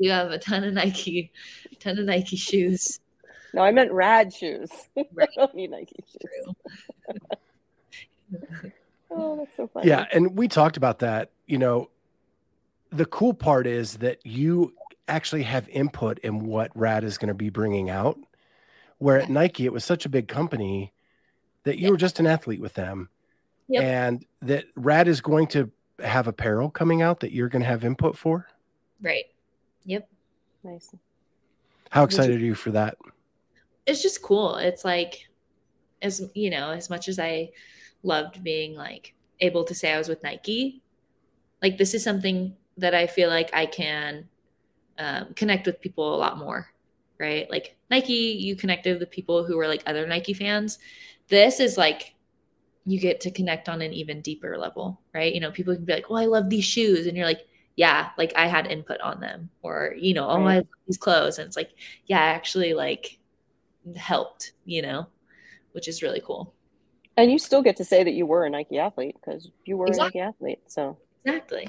You have a ton of Nike, ton of Nike shoes. No, I meant R.A.A.D shoes. [laughs] Right. I don't need Nike shoes. True. Oh, that's so funny. Yeah, and we talked about that. You know, the cool part is that you actually have input in what R.A.A.D is going to be bringing out. Where at Nike, it was such a big company that you Yeah. were just an athlete with them, Yep. and that R.A.A.D is going to have apparel coming out that you're going to have input for. Right. Yep. Nice. How Would you- excited are you for that? It's just cool. It's like, as you know, as much as I loved being like able to say I was with Nike, like this is something that I feel like I can um, connect with people a lot more. Right. Like Nike, you connected with people who were like other Nike fans. This is like, you get to connect on an even deeper level, right? You know, people can be like, "Oh, I love these shoes," and you're like, "Yeah, like I had input on them," or you know, "Oh, I love these clothes," and it's like, "Yeah, I actually like helped," you know, which is really cool. And you still get to say that you were a Nike athlete because you were Exactly. a Nike athlete. So, Exactly.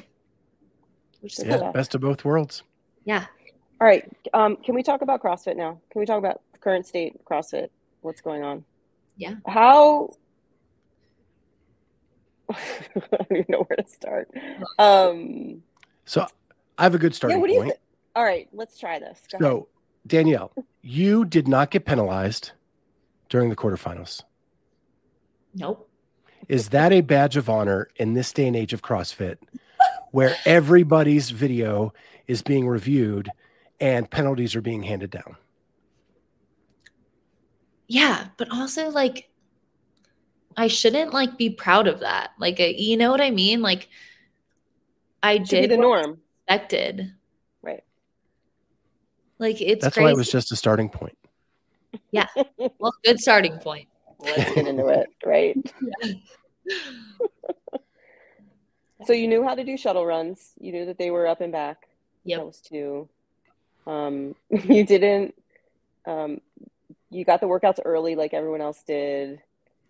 Which is Yeah. cool. Yeah, best of both worlds. Yeah. All right. Um, can we talk about CrossFit now? Can we talk about the current state of CrossFit? What's going on? Yeah. How? [laughs] I don't even know where to start. Um, So I have a good starting yeah. What do you? point. Th- all right. Let's try this. Go ahead. So, Danielle, you did not get penalized during the quarterfinals. Nope. Is that a badge of honor in this day and age of CrossFit where everybody's video is being reviewed and penalties are being handed down? Yeah, but also like I shouldn't like be proud of that. Like uh, you know what I mean? Like I Should be did the what I norm. expected. Right. Like it's That's crazy. why it was just a starting point. Yeah. well, good starting point. Let's get into it. [laughs] Right. [laughs] So you knew how to do shuttle runs. You knew that they were up and back. That Yep. was two. Um, [laughs] you didn't. Um, you got the workouts early, like everyone else did.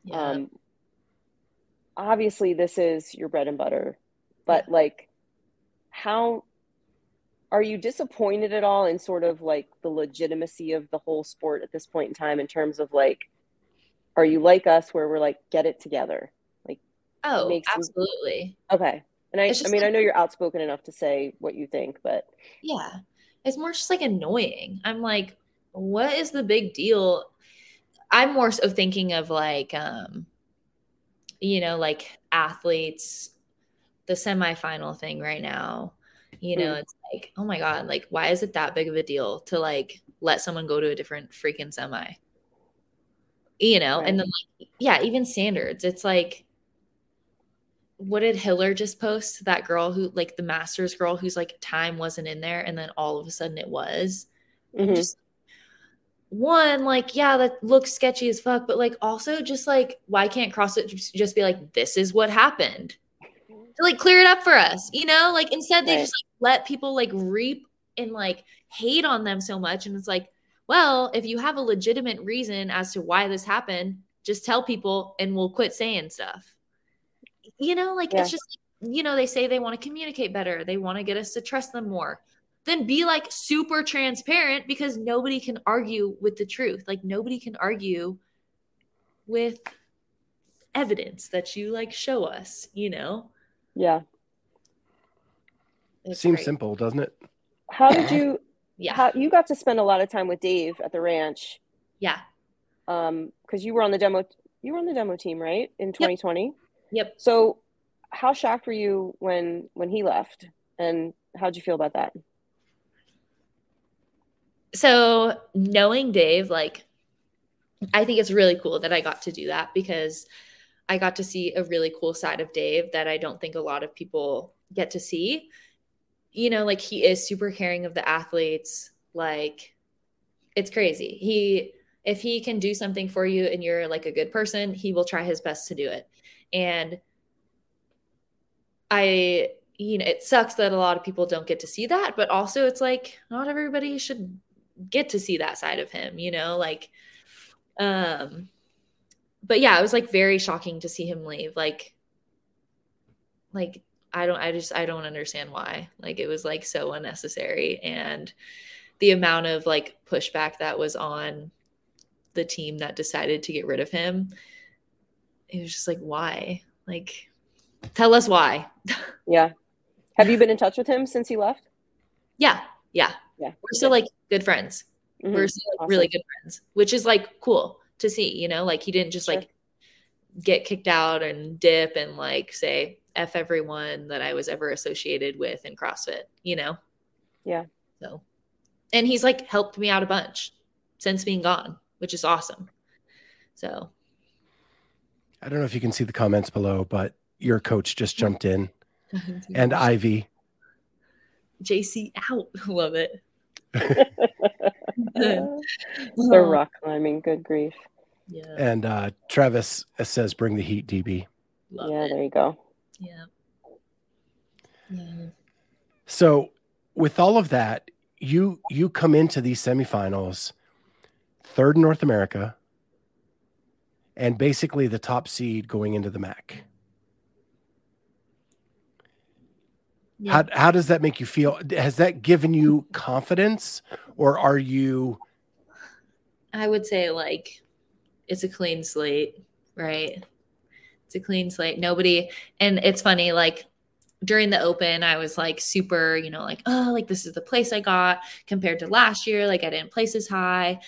Yeah. Um, obviously, this is your bread and butter, but like, how are you disappointed at all in sort of like the legitimacy of the whole sport at this point in time? In terms of like, are you like us, where we're like, get it together? Like oh, absolutely. Okay. And I, I mean, I know you're outspoken enough to say what you think, but Yeah. It's more just like annoying. I'm like, what is the big deal? I'm more so thinking of like um you know, like athletes the semifinal thing right now. You know, Mm. it's like, oh my god, like why is it that big of a deal to like let someone go to a different freaking semi? You know, Right. and then like yeah, even standards. It's like what did Hiller just post? That girl who like the masters girl who's like time wasn't in there and then all of a sudden it was. Mhm. Just one, like, yeah, that looks sketchy as fuck, but like also just like why can't CrossFit just, just be like, this is what happened? To like clear it up for us, you know? Like instead they Right. just like let people like reap and like hate on them so much. And it's like, well, if you have a legitimate reason as to why this happened, just tell people and we'll quit saying stuff. You know, like Yeah. it's just, you know, they say they want to communicate better, they want to get us to trust them more. Then be like super transparent because nobody can argue with the truth. Like nobody can argue with evidence that you like show us, you know? yeah. It's Seems great. simple, doesn't it? How did you? Yeah. How you got to spend a lot of time with Dave at the ranch? yeah. Um, because you were on the demo. You were on the demo team, right, in 2020. Yep. So, how shocked were you when when he left, and how'd you feel about that? so knowing Dave, like, I think it's really cool that I got to do that because I got to see a really cool side of Dave that I don't think a lot of people get to see. You know, like he is super caring of the athletes. Like, it's crazy. He, if he can do something for you and you're like a good person, he will try his best to do it. And I, you know, it sucks that a lot of people don't get to see that, but also it's like not everybody should get to see that side of him, you know, like um but yeah, it was like very shocking to see him leave. Like like I don't I just I don't understand why. Like it was like so unnecessary and the amount of like pushback that was on the team that decided to get rid of him. It was just like why? Like tell us why. [laughs] yeah. Have you been in touch with him since he left? Yeah. Yeah. Yeah. We're still like good friends. Mhm. We're still like, Awesome. really good friends, which is like cool to see, you know, like he didn't just Sure. like get kicked out and dip and like say F everyone that I was ever associated with in CrossFit, you know? Yeah. So, and he's like helped me out a bunch since being gone, which is awesome. So, I don't know if you can see the comments below, but your coach just jumped in [laughs] and Ivy. JC out. [laughs] Love it. [laughs] the rock climbing, good grief. Yeah. And uh, Travis says, bring the heat, DB. Love yeah, it. there you go. Yeah. Yeah. So with all of that, you you come into these semifinals third in North America and basically the top seed going into the MAC. Yeah. How how does that make you feel? Has that given you confidence or are you I would say like it's a clean slate, right? It's a clean slate. Nobody, and it's funny, like during the open, I was like super, you know, like, oh, like this is the place I got compared to last year. Like I didn't place as high,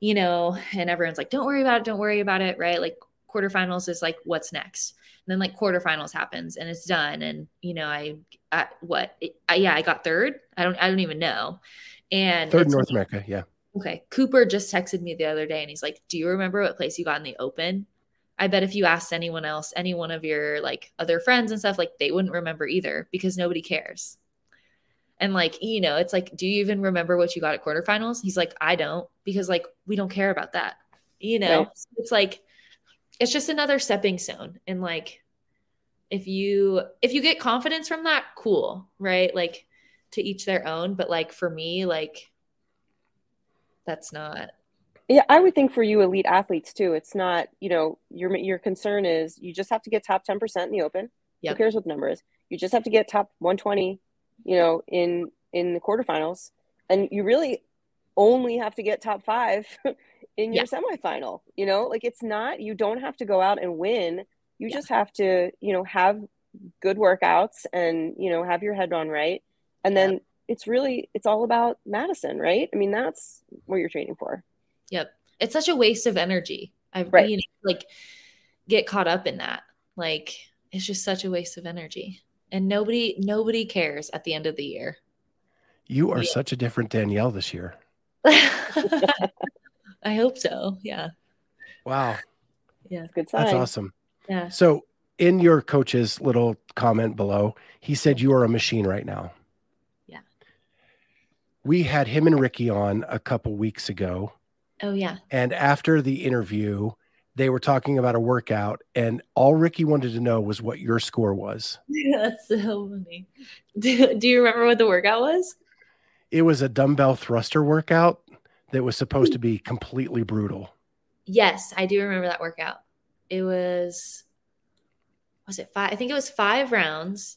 you know, and everyone's like, don't worry about it, don't worry about it, right? Like quarterfinals is like, what's next? And then like quarterfinals happens and it's done. And, you know, I, I what, I, yeah, I got third. I don't, I don't even know. And third in North America? Yeah. Okay. Cooper just texted me the other day and he's like, Do you remember what place you got in the open? I bet if you asked anyone else, any one of your like other friends and stuff, like they wouldn't remember either because nobody cares. And like, you know, it's like, do you even remember what you got at quarterfinals? He's like, I don't, because like we don't care about that. You know, Right. It's like it's just another stepping stone. And like if you if you get confidence from that, cool, right? Like to each their own. But like for me, like that's not Yeah, I would think for you elite athletes too, it's not, you know, your your concern is you just have to get top 10% in the open. Yep. Who cares what the number is? You just have to get top 120, you know, in in the quarterfinals. And you really only have to get top 5 [laughs] in your semifinal. You know, like it's not you don't have to go out and win. You Yeah. just have to, you know, have good workouts and, you know, have your head on right. And Yeah. then it's really it's all about Madison, right? I mean, that's what you're training for. Yep. It's such a waste of energy. I Right. you like get caught up in that. Like it's just such a waste of energy. And nobody nobody cares at the end of the year. You are Yeah. such a different Danielle this year. [laughs] I hope so. Yeah. Wow. Yeah. It's good sign. That's awesome. Yeah. So in your coach's little comment below, he said you are a machine right now. Yeah. We had him and Ricky on a couple weeks ago. Oh yeah. And after the interview, they were talking about a workout, and all Ricky wanted to know was what your score was. [laughs] That's so funny. Do, do you remember what the workout was? It was a dumbbell thruster workout that was supposed to hmm. be completely brutal. Yes, I do remember that workout. It was was it five? I think it was five rounds,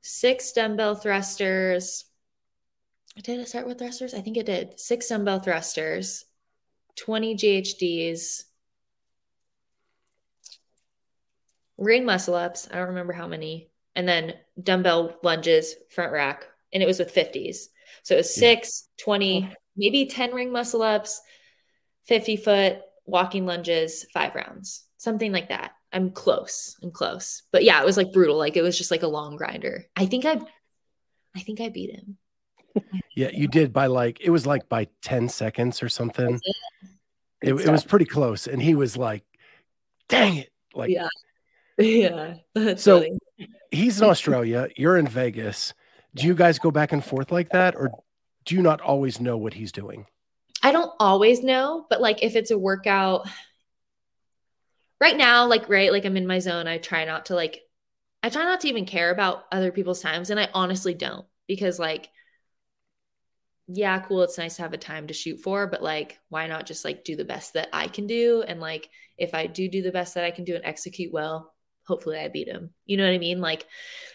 six dumbbell thrusters. Did it start with thrusters? I think it did. Six dumbbell thrusters, 20 GHDs, ring muscle ups. I don't remember how many. And then dumbbell lunges, front rack. And it was with 50s. So it was Yeah. six, 20, maybe 10 ring muscle ups, 50 foot walking lunges, five rounds, something like that. I'm close. I'm close. But yeah, it was like brutal. Like it was just like a long grinder. I think I, I think I beat him. Yeah, you did by like it was like by 10 seconds or something. It. It, was pretty close. And he was like, dang it. Like yeah. [laughs] Yeah. That's So- funny. he's in Australia, you're in Vegas. Do you guys go back and forth like that? Or do you not always know what he's doing? I don't always know, but like if it's a workout right now, like right, like I'm in my zone, I try not to like I try not to even care about other people's times and I honestly don't because like yeah, cool, it's nice to have a time to shoot for, but like why not just like do the best that I can do and like if I do do the best that I can do and execute well, hopefully I beat him. You know what I mean? Like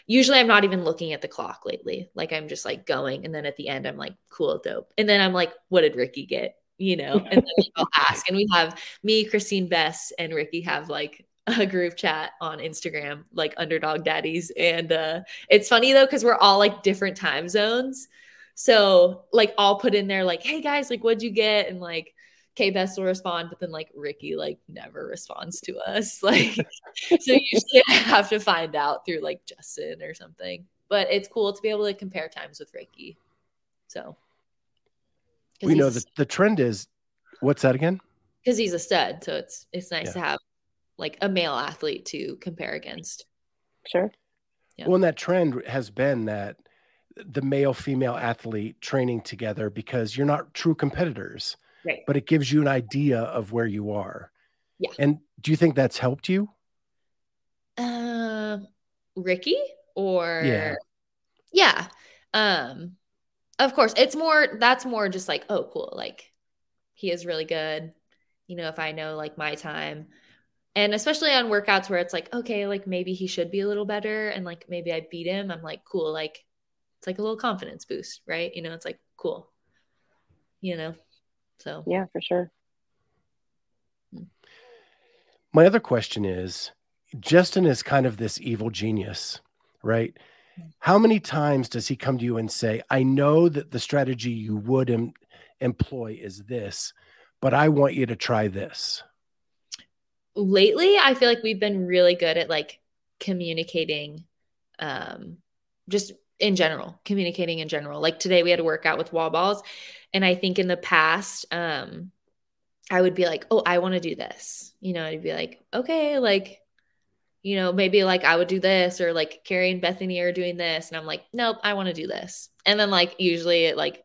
usually I'm not even looking at the clock lately. Like I'm just like going and then at the end I'm like cool, dope. And then I'm like what did Ricky get? You know? And then I'll [laughs] ask and we have me, Christine Bess and Ricky have like a group chat on Instagram like underdog daddies and uh it's funny though cuz we're all like different time zones. So like I'll put in there like hey guys like what'd you get and like K Best will respond, but then like Ricky like never responds to us. [laughs] Like so usually [laughs] I have to find out through like Justin or something. But it's cool to be able to compare times with Ricky. So We know he's- that the trend is what's that again? because he's a stud. So it's it's nice Yeah. to have like a male athlete to compare against. Sure. Yeah. Well, and that trend has been that the male female athlete training together because you're not true competitors, Right. but it gives you an idea of where you are. Yeah. And do you think that's helped you? Um, Ricky or Yeah. yeah. Um, of course, it's more. That's more just like, oh, cool. Like he is really good. You know, if I know like my time, and especially on workouts where it's like, okay, like maybe he should be a little better, and like maybe I beat him. I'm like, cool. Like it's like a little confidence boost, right? You know, it's like cool. You know, so Yeah, for sure. My other question is Justin is kind of this evil genius, right? How many times does he come to you and say, I know that the strategy you would em- employ is this, but I want you to try this? lately i feel like we've been really good at like communicating um just in general communicating in general. Like today we had a workout with wall balls and i think in the past um i would be like oh i want to do this. You know i'd be like okay like you know maybe like i would do this or like Kari and bethany are doing this and i'm like nope i want to do this. And then like usually it like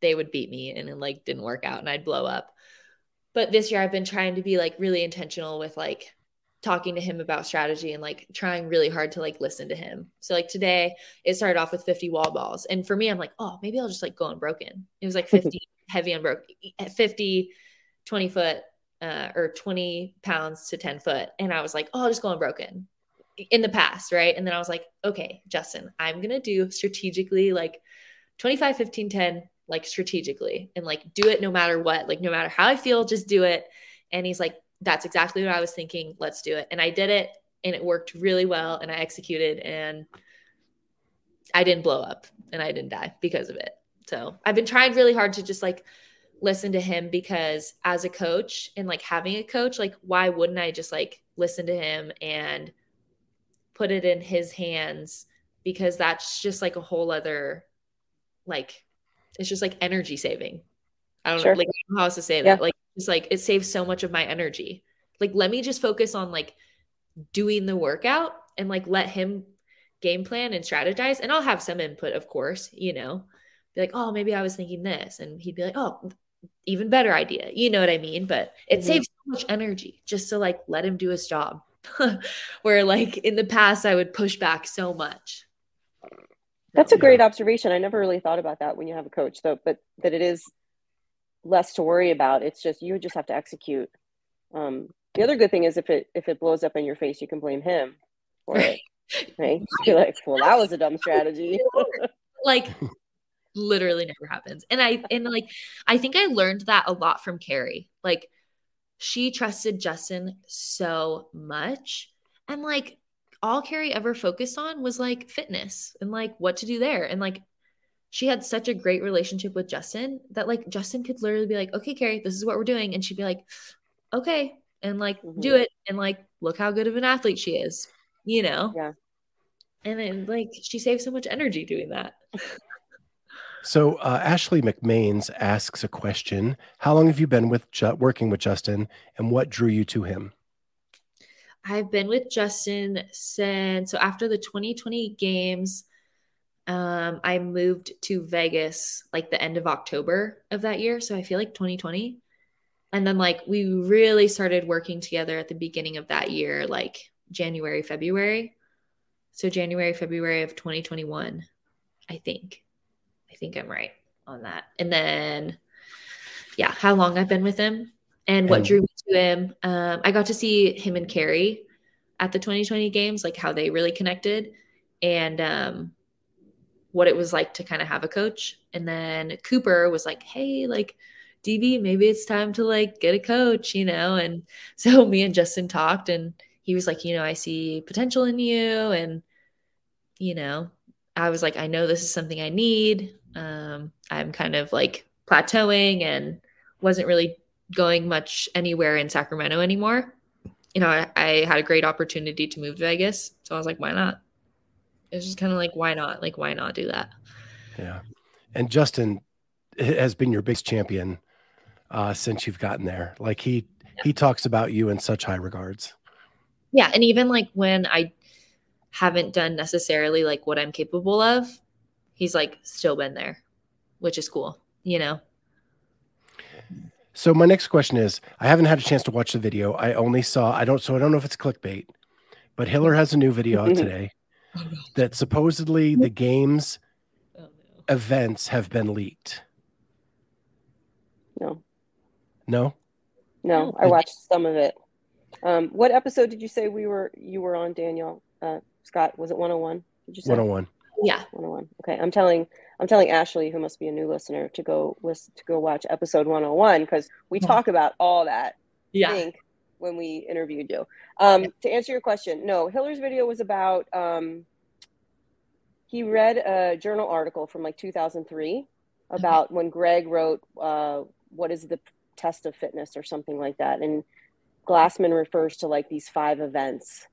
they would beat me and it like didn't work out and i'd blow up. But this year I've been trying to be like really intentional with like talking to him about strategy and like trying really hard to like listen to him. So like today it started off with 50 wall balls. And for me, I'm like, oh, maybe I'll just like go unbroken. It was like [laughs] 50 heavy unbroken, 50, 20 foot uh, or 20 pounds to 10 foot. And I was like, oh, I'll just go unbroken in the past. Right. And then I was like, okay, Justin, I'm going to do strategically like 25, 15, 10, like strategically and like do it no matter what, like no matter how I feel, just do it. And he's like, that's exactly what I was thinking. Let's do it. And I did it and it worked really well and I executed and I didn't blow up and I didn't die because of it. So I've been trying really hard to just like listen to him because as a coach and like having a coach, like why wouldn't I just like listen to him and put it in his hands because that's just like a whole other like it's just like energy saving. I don't Sure. know like I don't know how else to say Yeah. that. Like it's like it saves so much of my energy. Like let me just focus on like doing the workout and like let him game plan and strategize and I'll have some input of course, you know. Be like, "Oh, maybe I was thinking this." And he'd be like, "Oh, even better idea." You know what I mean? But it Mhm. saves so much energy just to like let him do his job. [laughs] Where like in the past I would push back so much. That's a Yeah. great observation. I never really thought about that when you have a coach, though, but that it is less to worry about. It's just you just have to execute. Um, the other good thing is if it if it blows up in your face, you can blame him for it. Right? [laughs] You're like, well, that was a dumb strategy. [laughs] like literally never happens. And I and like I think I learned that a lot from Kari. Like she trusted Justin so much. And like all Kari ever focused on was like fitness and like what to do there. And like she had such a great relationship with Justin that like Justin could literally be like, okay, Kari, this is what we're doing. And she'd be like, okay. And like do Mhm. it. And like, look how good of an athlete she is, you know? Yeah. And then like she saves so much energy doing that. [laughs] So uh, Ashley McMains asks a question: How long have you been with Ju- working with Justin, and what drew you to him? I've been with Justin since so after the 2020 games. Um, I moved to Vegas like the end of October of that year, so I feel like 2020. And then like we really started working together at the beginning of that year, like January, February. So January, February of 2021, I think. I think I'm right on that. And then yeah, how long I've been with him and what drew me to him. Um, I got to see him and Kari at the 2020 games, like how they really connected and um, what it was like to kind of have a coach. And then Cooper was like, hey, like, DB, maybe it's time to like get a coach, you know? And [laughs] so me and Justin talked and he was like, you know, I see potential in you. And, you know, I was like, I know this is something I need. Um, I'm kind of like plateauing and wasn't really going much anywhere in Sacramento anymore. You know, I, I had a great opportunity to move to Vegas. So I was like, why not? It's just kind of like, why not? Like, why not do that? Yeah. And Justin has been your biggest champion uh, since you've gotten there. Like he he talks about you in such high regards. Yeah. And even like when I haven't done necessarily like what I'm capable of, he's like still been there, which is cool, you know? So my next question is: I haven't had a chance to watch the video. I only saw. I don't. So I don't know if it's clickbait, but Hiller has a new video out [laughs] today Oh, no. that supposedly the game's Oh, no. events have been leaked. No, No. no, I watched some of it. Um, what episode did you say we were you were on, Danielle? Uh, Scott, was it 101? Did you say 101. Yeah. 101? Okay, I'm telling I'm telling Ashley, who must be a new listener, to go listen to go watch episode 101 because we Yeah. talk about all that. Yeah. think when we interviewed you. Um, To answer your question, no, Hiller's video was about um, he read a journal article from like 2003 about when Greg wrote uh, what is the test of fitness or something like that, and Glassman refers to like these five events.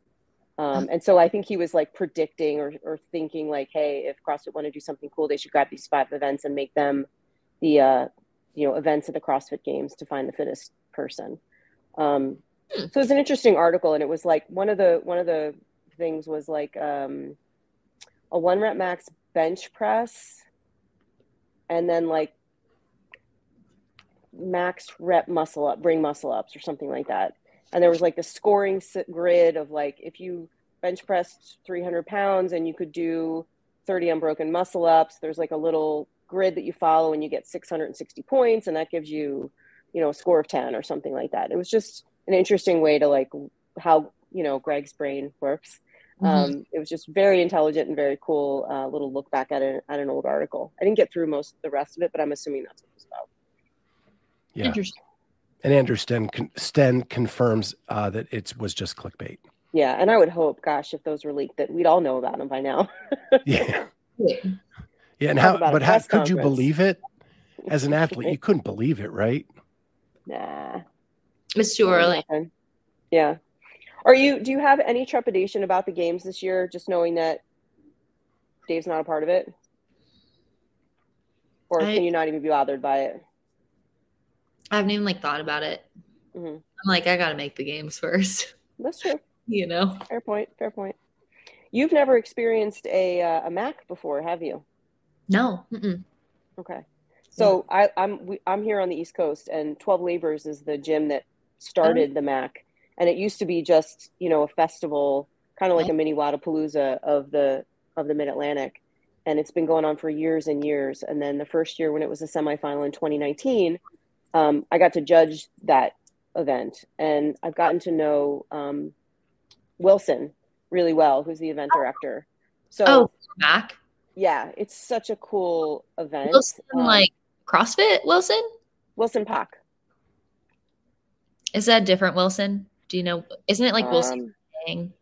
Um, and so I think he was like predicting or, or thinking like, hey, if CrossFit want to do something cool, they should grab these five events and make them the uh, you know events at the CrossFit Games to find the fittest person. Um, Hmm. so it's an interesting article, and it was like one of the one of the things was like um, a one rep max bench press, and then like max rep muscle up, bring muscle ups or something like that. And there was like the scoring grid of like if you bench pressed 300 pounds and you could do 30 unbroken muscle ups, there's like a little grid that you follow and you get 660 points, and that gives you, you know, a score of 10 or something like that. It was just an interesting way to like how you know Greg's brain works. Mhm. Um, it was just very intelligent and very cool. Uh, little look back at, a, at an old article. I didn't get through most of the rest of it, but I'm assuming that's what it was about. Yeah. Interesting. And Andrew Sten, Sten confirms uh, that it was just clickbait. Yeah, and I would hope, gosh, if those were leaked, that we'd all know about them by now. [laughs] Yeah. Yeah. Yeah. And Talk how, but how press could you believe it as an athlete? You [laughs] couldn't believe it, right? nah, It's too early. nothing. Yeah. Are you? Do you have any trepidation about the games this year? Just knowing that Dave's not a part of it, or I- can you not even be bothered by it? I haven't even like thought about it. Mhm. I'm like, I gotta make the games [laughs] first, That's true. you know? Fair point. Fair point. You've never experienced a uh, a Mac before, have you? No. Mm-mm. Okay. So I, I'm we, I'm here on the East Coast, and Twelve Labors is the gym that started the Mac, and it used to be just you know a festival, kind of like a mini Wodapalooza of the of the Mid Atlantic, and it's been going on for years and years. And then the first year when it was a semifinal in 2019, um, I got to judge that event, and I've gotten to know um, Wilson really well, who's the event director. So Oh, Mac. yeah, it's such a cool event. Wilson, Um, like CrossFit Wilson? Wilson Pack. Is that different Wilson? Do you know? Isn't it like Wilson Um,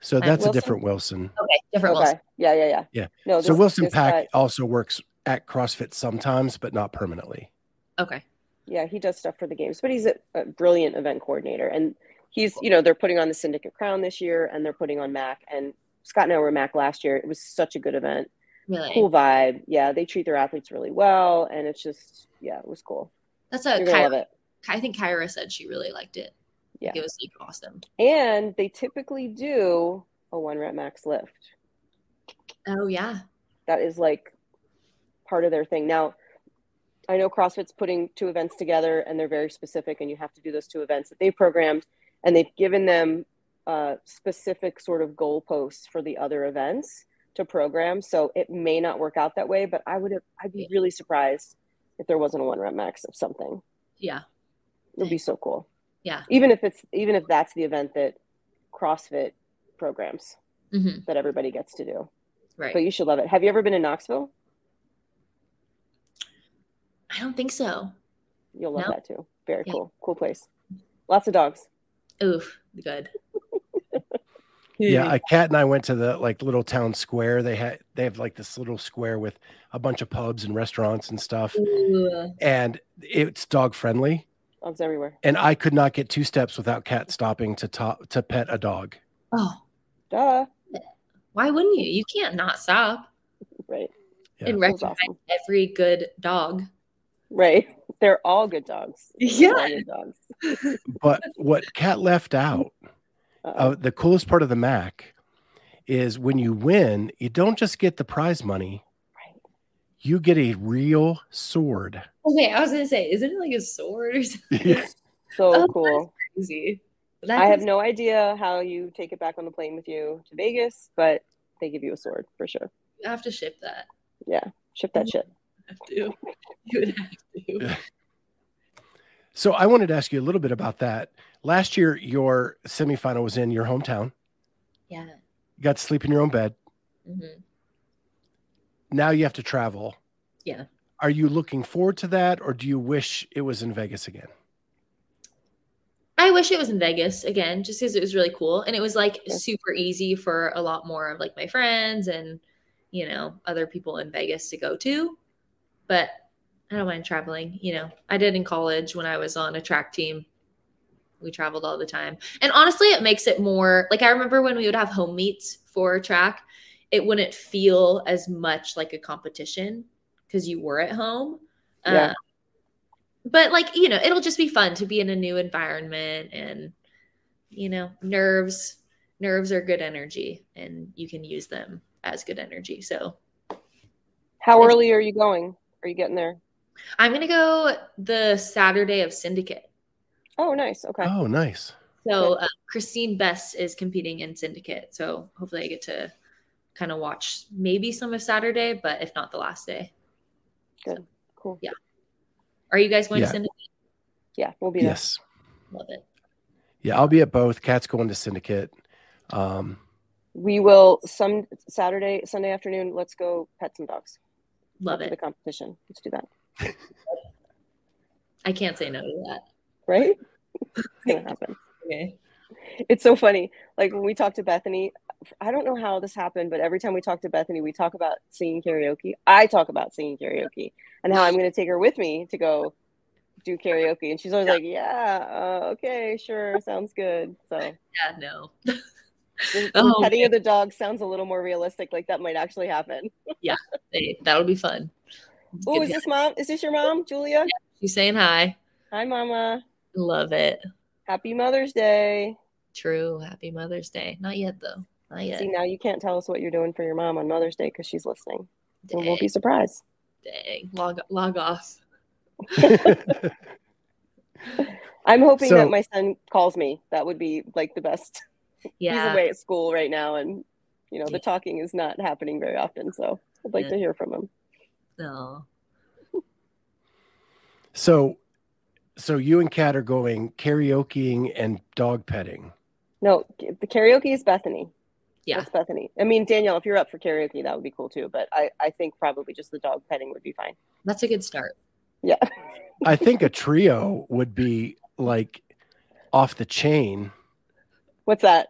So that's a different Wilson. Okay, different okay. Wilson. Yeah, yeah, yeah. Yeah. No, so Wilson this Pack guy- also works at CrossFit sometimes, but not permanently. Okay. yeah, he does stuff for the games, but he's a, a brilliant event coordinator. And he's, you know, they're putting on the Syndicate Crown this year, and they're putting on Mac. And Scott and I were Mac last year. It was such a good event. Really? cool vibe. Yeah, they treat their athletes really well, and it's just yeah, it was cool. That's a You're gonna love Kyra, it. I think Kyra said she really liked it. Yeah. It was like awesome. And they typically do a one rep max lift. Oh yeah. That is like part of their thing. Now, I know CrossFit's putting two events together, and they're very specific, and you have to do those two events that they've programmed, and they've given them uh, specific sort of goalposts for the other events to program. So it may not work out that way, but I would have, I'd be really surprised if there wasn't a one rep max of something. Yeah. It would be so cool. Yeah. Even if it's even if that's the event that CrossFit programs hmm that everybody gets to do. Right. But you should love it. Have you ever been in Knoxville? I don't think so. You'll love No. that too. Very Yeah. cool. Cool place. Lots of dogs. Oof. Good. [laughs] Yeah, a cat and I went to the like little town square. They had they have like this little square with a bunch of pubs and restaurants and stuff, Ooh. and it's dog friendly. Dogs everywhere. And I could not get two steps without cat stopping to top to pet a dog. Oh, Duh. why wouldn't you? You can't not stop Right. Yeah. and recognize awesome. every good dog. Right. They're all good dogs. [laughs] Yeah. Good dogs. But what cat left out, Uh-oh. uh, the coolest part of the Mac, is when you win, you don't just get the prize money. Right. You get a real sword. Okay, I was gonna say, isn't it like a sword or something [laughs] So Oh, cool. crazy? I have no idea how you take it back on the plane with you to Vegas, but they give you a sword for sure. You have to ship that. Yeah. Ship that shit. Have to. You would have to. [laughs] So I wanted to ask you a little bit about that. Last year, your semifinal was in your hometown. Yeah. You got to sleep in your own bed. hmm Now you have to travel. Yeah. Are you looking forward to that, or do you wish it was in Vegas again? I wish it was in Vegas again, just because it was really cool and it was like super easy for a lot more of like my friends and you know other people in Vegas to go to. But I don't mind traveling. You know, I did in college when I was on a track team. We traveled all the time, and honestly, it makes it more like I remember when we would have home meets for track. It wouldn't feel as much like a competition because you were at home. Yeah. Uh, but like you know it'll just be fun to be in a new environment and you know nerves nerves are good energy and you can use them as good energy so How early are you going? Are you getting there? i'm gonna go the saturday of syndicate Oh, nice. Okay. Oh, nice. so uh, christine best is competing in syndicate so hopefully i get to kind of watch maybe some of saturday but if not the last day Good. Cool. Yeah. are you guys going Yeah. to syndicate Yeah, we'll be there. Yes. love it Yeah, I'll be at both. Cat's going to Syndicate. Um, We will some Saturday, Sunday afternoon. Let's go pet some dogs. love After it The competition. Let's do that. [laughs] i can't say no to that Right? [laughs] it's gonna happen. okay It's so funny. Like when we talked to Bethany, I don't know how this happened, but every time we talk to Bethany, we talk about singing karaoke. I talk about singing karaoke and how I'm going to take her with me to go do karaoke. And she's always like, "Yeah, uh, okay, sure, sounds good." So yeah no [laughs] the, Oh, petting of the dog sounds a little more realistic. Like that might actually happen. [laughs] Hey, that'll be fun Oh, is this mom? Is this your mom, Julia? She's saying hi. Hi, Mama. Love it. Happy Mother's Day. True. Happy Mother's Day. Not yet though. Not yet. See, now you can't tell us what you're doing for your mom on Mother's Day because she's listening. Dang, We won't be surprised. dang. Log log off. [laughs] I'm hoping So- that my son calls me. That would be like the best. [laughs] Yeah. He's away at school right now, and you know the talking is not happening very often. So I'd like Yeah. to hear from him. No. so, so you and Cat are going karaokeing and dog petting. No, the karaoke is Bethany. Yeah. That's Bethany. I mean, Danielle, if you're up for karaoke, that would be cool too. But I, I think probably just the dog petting would be fine. That's a good start. Yeah. [laughs] I think a trio would be like off the chain. What's that?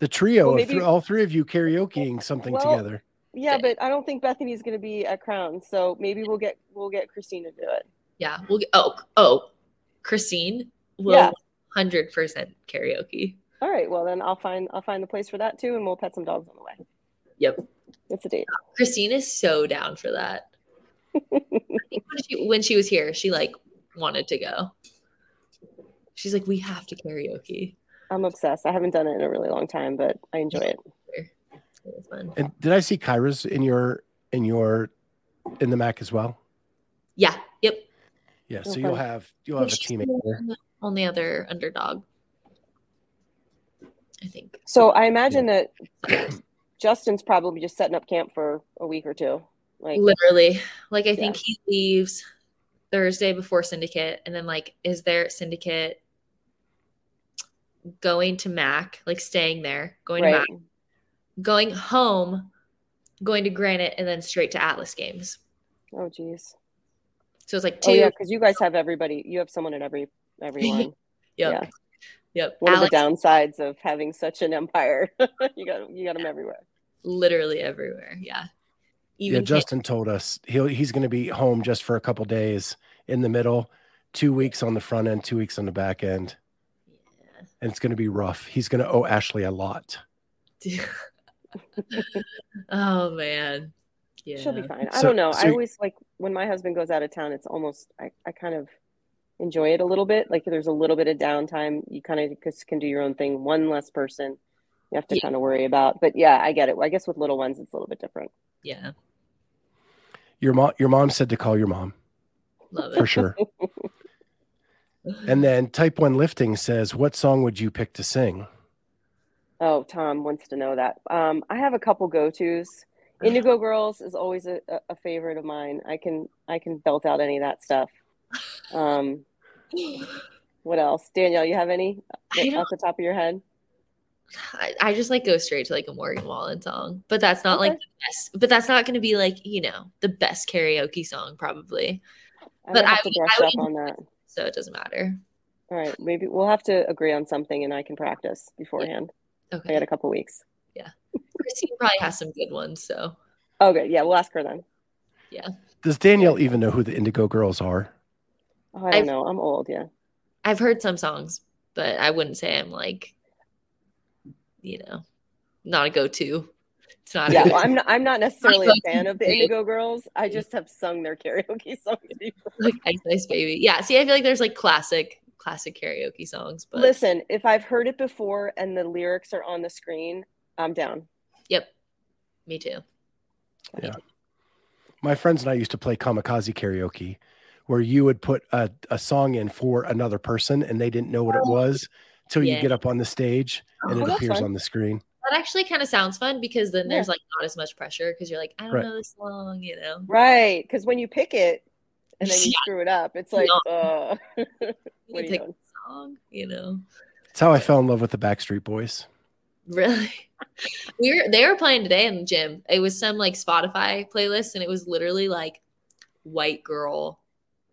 The trio Well, of th- all three of you karaokeing something Well, together. Yeah, but I don't think Bethany's going to be at Crown, so maybe we'll get we'll get Christina to do it. Yeah. We'll get oh oh Christine will Yeah. hundred percent karaoke. All right, well then I'll find I'll find the place for that too, and we'll pet some dogs on the way. Yep. It's a date. Christine is so down for that. [laughs] When she, when she was here, she like wanted to go. She's like, we have to karaoke. I'm obsessed. I haven't done it in a really long time, but I enjoy it. It was fun. And did I see Kyra's in your in your in the Mac as well? Yeah. Yep. Yeah. So Okay. you'll have you'll have a She's teammate there. the only other underdog. I think. So I imagine that Justin's probably just setting up camp for a week or two. Like, Literally. Like I think he leaves Thursday before syndicate and then like is there syndicate going to Mac, like staying there, going to. Mac, going home, going to Granite, and then straight to Atlas games. Oh, geez. So it's like two Oh, yeah, because you guys have everybody. You have someone in every everyone. [laughs] Yep. Yeah. Yep. What Alex, are the downsides of having such an empire? [laughs] you got you got them everywhere. literally everywhere. Yeah. yeah, Justin told us he'll he's going to be home just for a couple days in the middle, two weeks on the front end, two weeks on the back end, Yeah. and it's going to be rough. He's going to owe Ashley a lot. [laughs] oh man. Yeah. She'll be fine. I don't know. so- I always like when my husband goes out of town. It's almost I, I kind of enjoy it a little bit. Like there's a little bit of downtime. You kind of just can do your own thing. One less person you have to Yeah. kind of worry about. But yeah, I get it. I guess with little ones, it's a little bit different. Yeah. Your mom, your mom said to call your mom Love it. for sure. [laughs] and then Type One Lifting says, "What song would you pick to sing?" Oh, Tom wants to know that. Um, I have a couple go tos. [sighs] Indigo Girls is always a, a- a favorite of mine. I can I can belt out any of that stuff. Um, what else, Danielle? You have any off the top of your head? I, I just like go straight to like a Morgan Wallen song, but that's not like the best. But that's not going to be like you know the best karaoke song probably. I But might have I to would- brush I up would- on that. So it doesn't matter. All right, maybe we'll have to agree on something, and I can practice beforehand. I Okay. I got a couple weeks. Yeah, Christine probably has some good ones. So Okay, yeah, we'll ask her then. Yeah. Does Danielle even know who the Indigo Girls are? Oh, I don't I've- know. I'm old. Yeah. I've heard some songs, but I wouldn't say I'm like, you know, not a go-to. It's not. Yeah, A well, I'm not. I'm not necessarily a [laughs] fan of the. Indigo Girls. I just have sung their karaoke [laughs] songs before. like Ice Ice Baby. Yeah. See, I feel like there's like classic, classic karaoke songs, but Listen, if I've heard it before and the lyrics are on the screen, I'm down. yep, me too. Yeah. My friends and I used to play kamikaze karaoke, where you would put a, a song in for another person and they didn't know what it was till you get up on the stage and Oh, it appears fun. on the screen. That actually kind of sounds fun because then there's like not as much pressure because you're like, I don't Right. know this song, you know. Right, because when you pick it and then you [laughs] Yeah. screw it up, it's like, uh, [laughs] You what you pick doing? song, you know. That's how I fell in love with the Backstreet Boys. Really? [laughs] we were they were playing today in the gym. It was some like Spotify playlist and it was literally like white girl,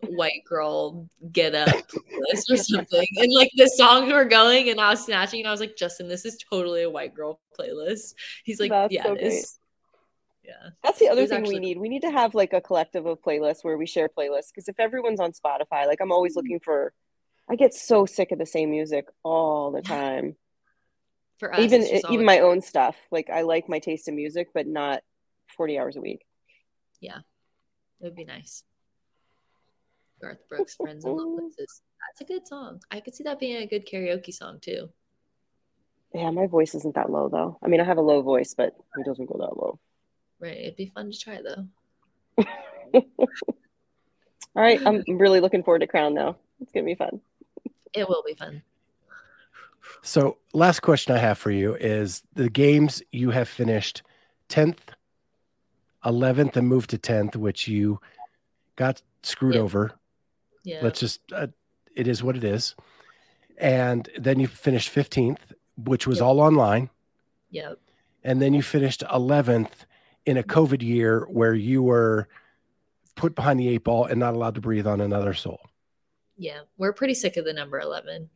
white girl get up [laughs] playlist or something. And like the songs were going and I was snatching and I was like, Justin, this is totally a white girl playlist. He's like, That's Yeah, so it is. Yeah. That's the other thing actually- we need. We need to have like a collective of playlists where we share playlists. Because if everyone's on Spotify, like I'm always looking for, I get so sick of the same music all the [sighs] time. For us, even even always- my own stuff. Like I like my taste in music, but not 40 hours a week. Yeah. It would be nice. Garth Brooks, Friends in Low Places. That's a good song. I could see that being a good karaoke song too. Yeah, my voice isn't that low though. I mean, I have a low voice, but it doesn't go that low. Right. It'd be fun to try though. [laughs] All right, I'm really looking forward to Crown now. It's gonna be fun. It will be fun. So, last question I have for you is the games you have finished 10th, 11th, and moved to 10th, which you got screwed Yeah. over. Yeah. Let's just, uh, it is what it is. And then you finished 15th, which was Yep. all online. Yep. And then you finished 11th in a COVID year where you were put behind the eight ball and not allowed to breathe on another soul. Yeah. We're pretty sick of the number 11.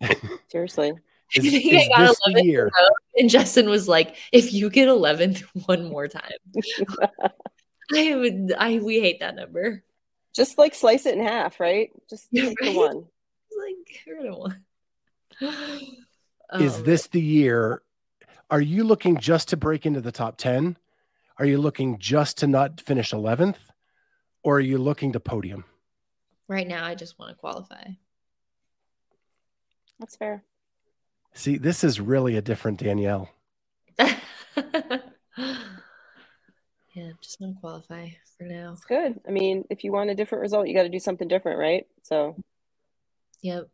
[laughs] Seriously. Is, I think I got this 11th year? And Justin was like, if you get 11th [laughs] one more time, [laughs] I would, I, we hate that number. Just like slice it in half, right? Just Yeah, take the one. [laughs] Like, we're gonna is Um, this the year? Are you looking just to break into the top 10 Are you looking just to not finish 11th or are you looking to podium? Right now, I just want to qualify. That's fair. See, this is really a different Danielle. [laughs] yeah, just want to qualify for now. It's good. I mean, if you want a different result, you got to do something different, right? So Yep.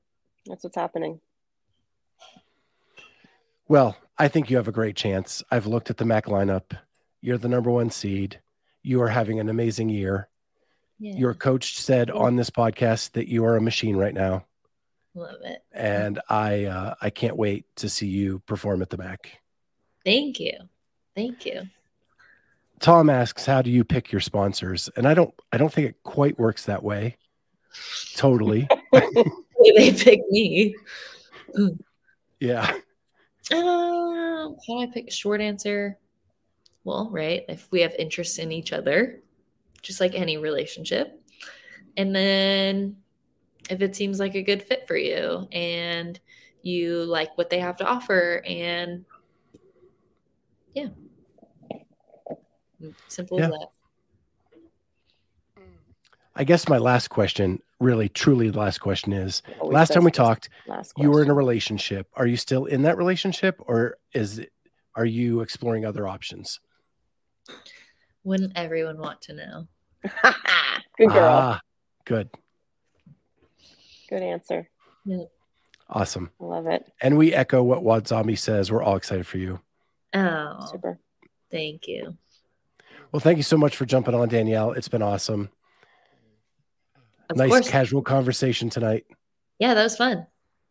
that's what's happening. Well, I think you have a great chance. I've looked at the MAC lineup. You're the number one seed. You are having an amazing year. Yeah. Your coach said on this podcast that you are a machine right now, Love it. and I uh, I can't wait to see you perform at the MAC. Thank you. Thank you. Tom asks, "How do you pick your sponsors?" And I don't I don't think it quite works that way. Totally, [laughs] They pick me. yeah. Uh, how do I pick a short answer? Well, right. If we have interest in each other, just like any relationship. And then if it seems like a good fit for you and you like what they have to offer, and yeah, simple Yeah. as that. I guess my last question, really, truly, the last question is: Always Last time we talked, last you were in a relationship. Are you still in that relationship, or is it, are you exploring other options? Wouldn't everyone want to know? [laughs] Good girl. Ah, good, Good answer. awesome. Love it. And we echo what Wad Zombie says. We're all excited for you. Oh, Super. thank you. Well, thank you so much for jumping on, Danielle. It's been awesome. Of nice course. casual conversation tonight. yeah, that was fun.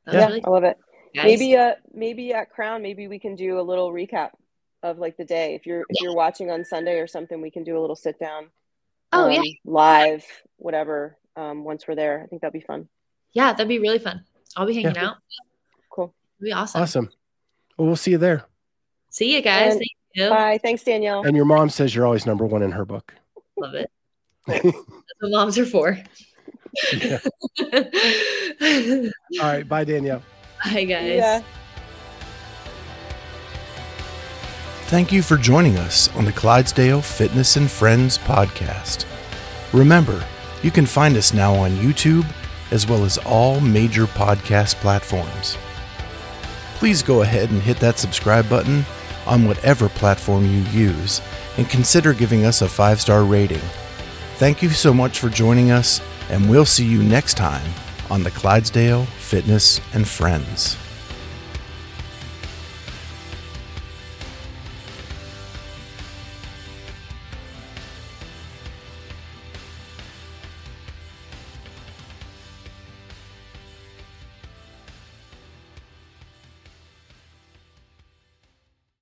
That Yeah. was really I love it. guys. Maybe uh maybe at Crown, maybe we can do a little recap of like the day. If you're if you're watching on Sunday or something, we can do a little sit down. Oh, yeah. um, Live, whatever. Um, once we're there. I think that'd be fun. Yeah, that'd be really fun. I'll be hanging Yeah. out. Cool. It'd be awesome. Awesome. Well, we'll see you there. See you guys. And- Thank you. Bye. Thanks, Danielle. And your mom says you're always number one in her book. Love it. [laughs] the moms are for. Yeah. All right. Bye, Danielle. Bye, guys. Yeah. Thank you for joining us on the Clydesdale Fitness and Friends podcast. Remember, you can find us now on YouTube as well as all major podcast platforms. Please go ahead and hit that subscribe button on whatever platform you use and consider giving us a five star rating. Thank you so much for joining us, and we'll see you next time on the Clydesdale Fitness and Friends.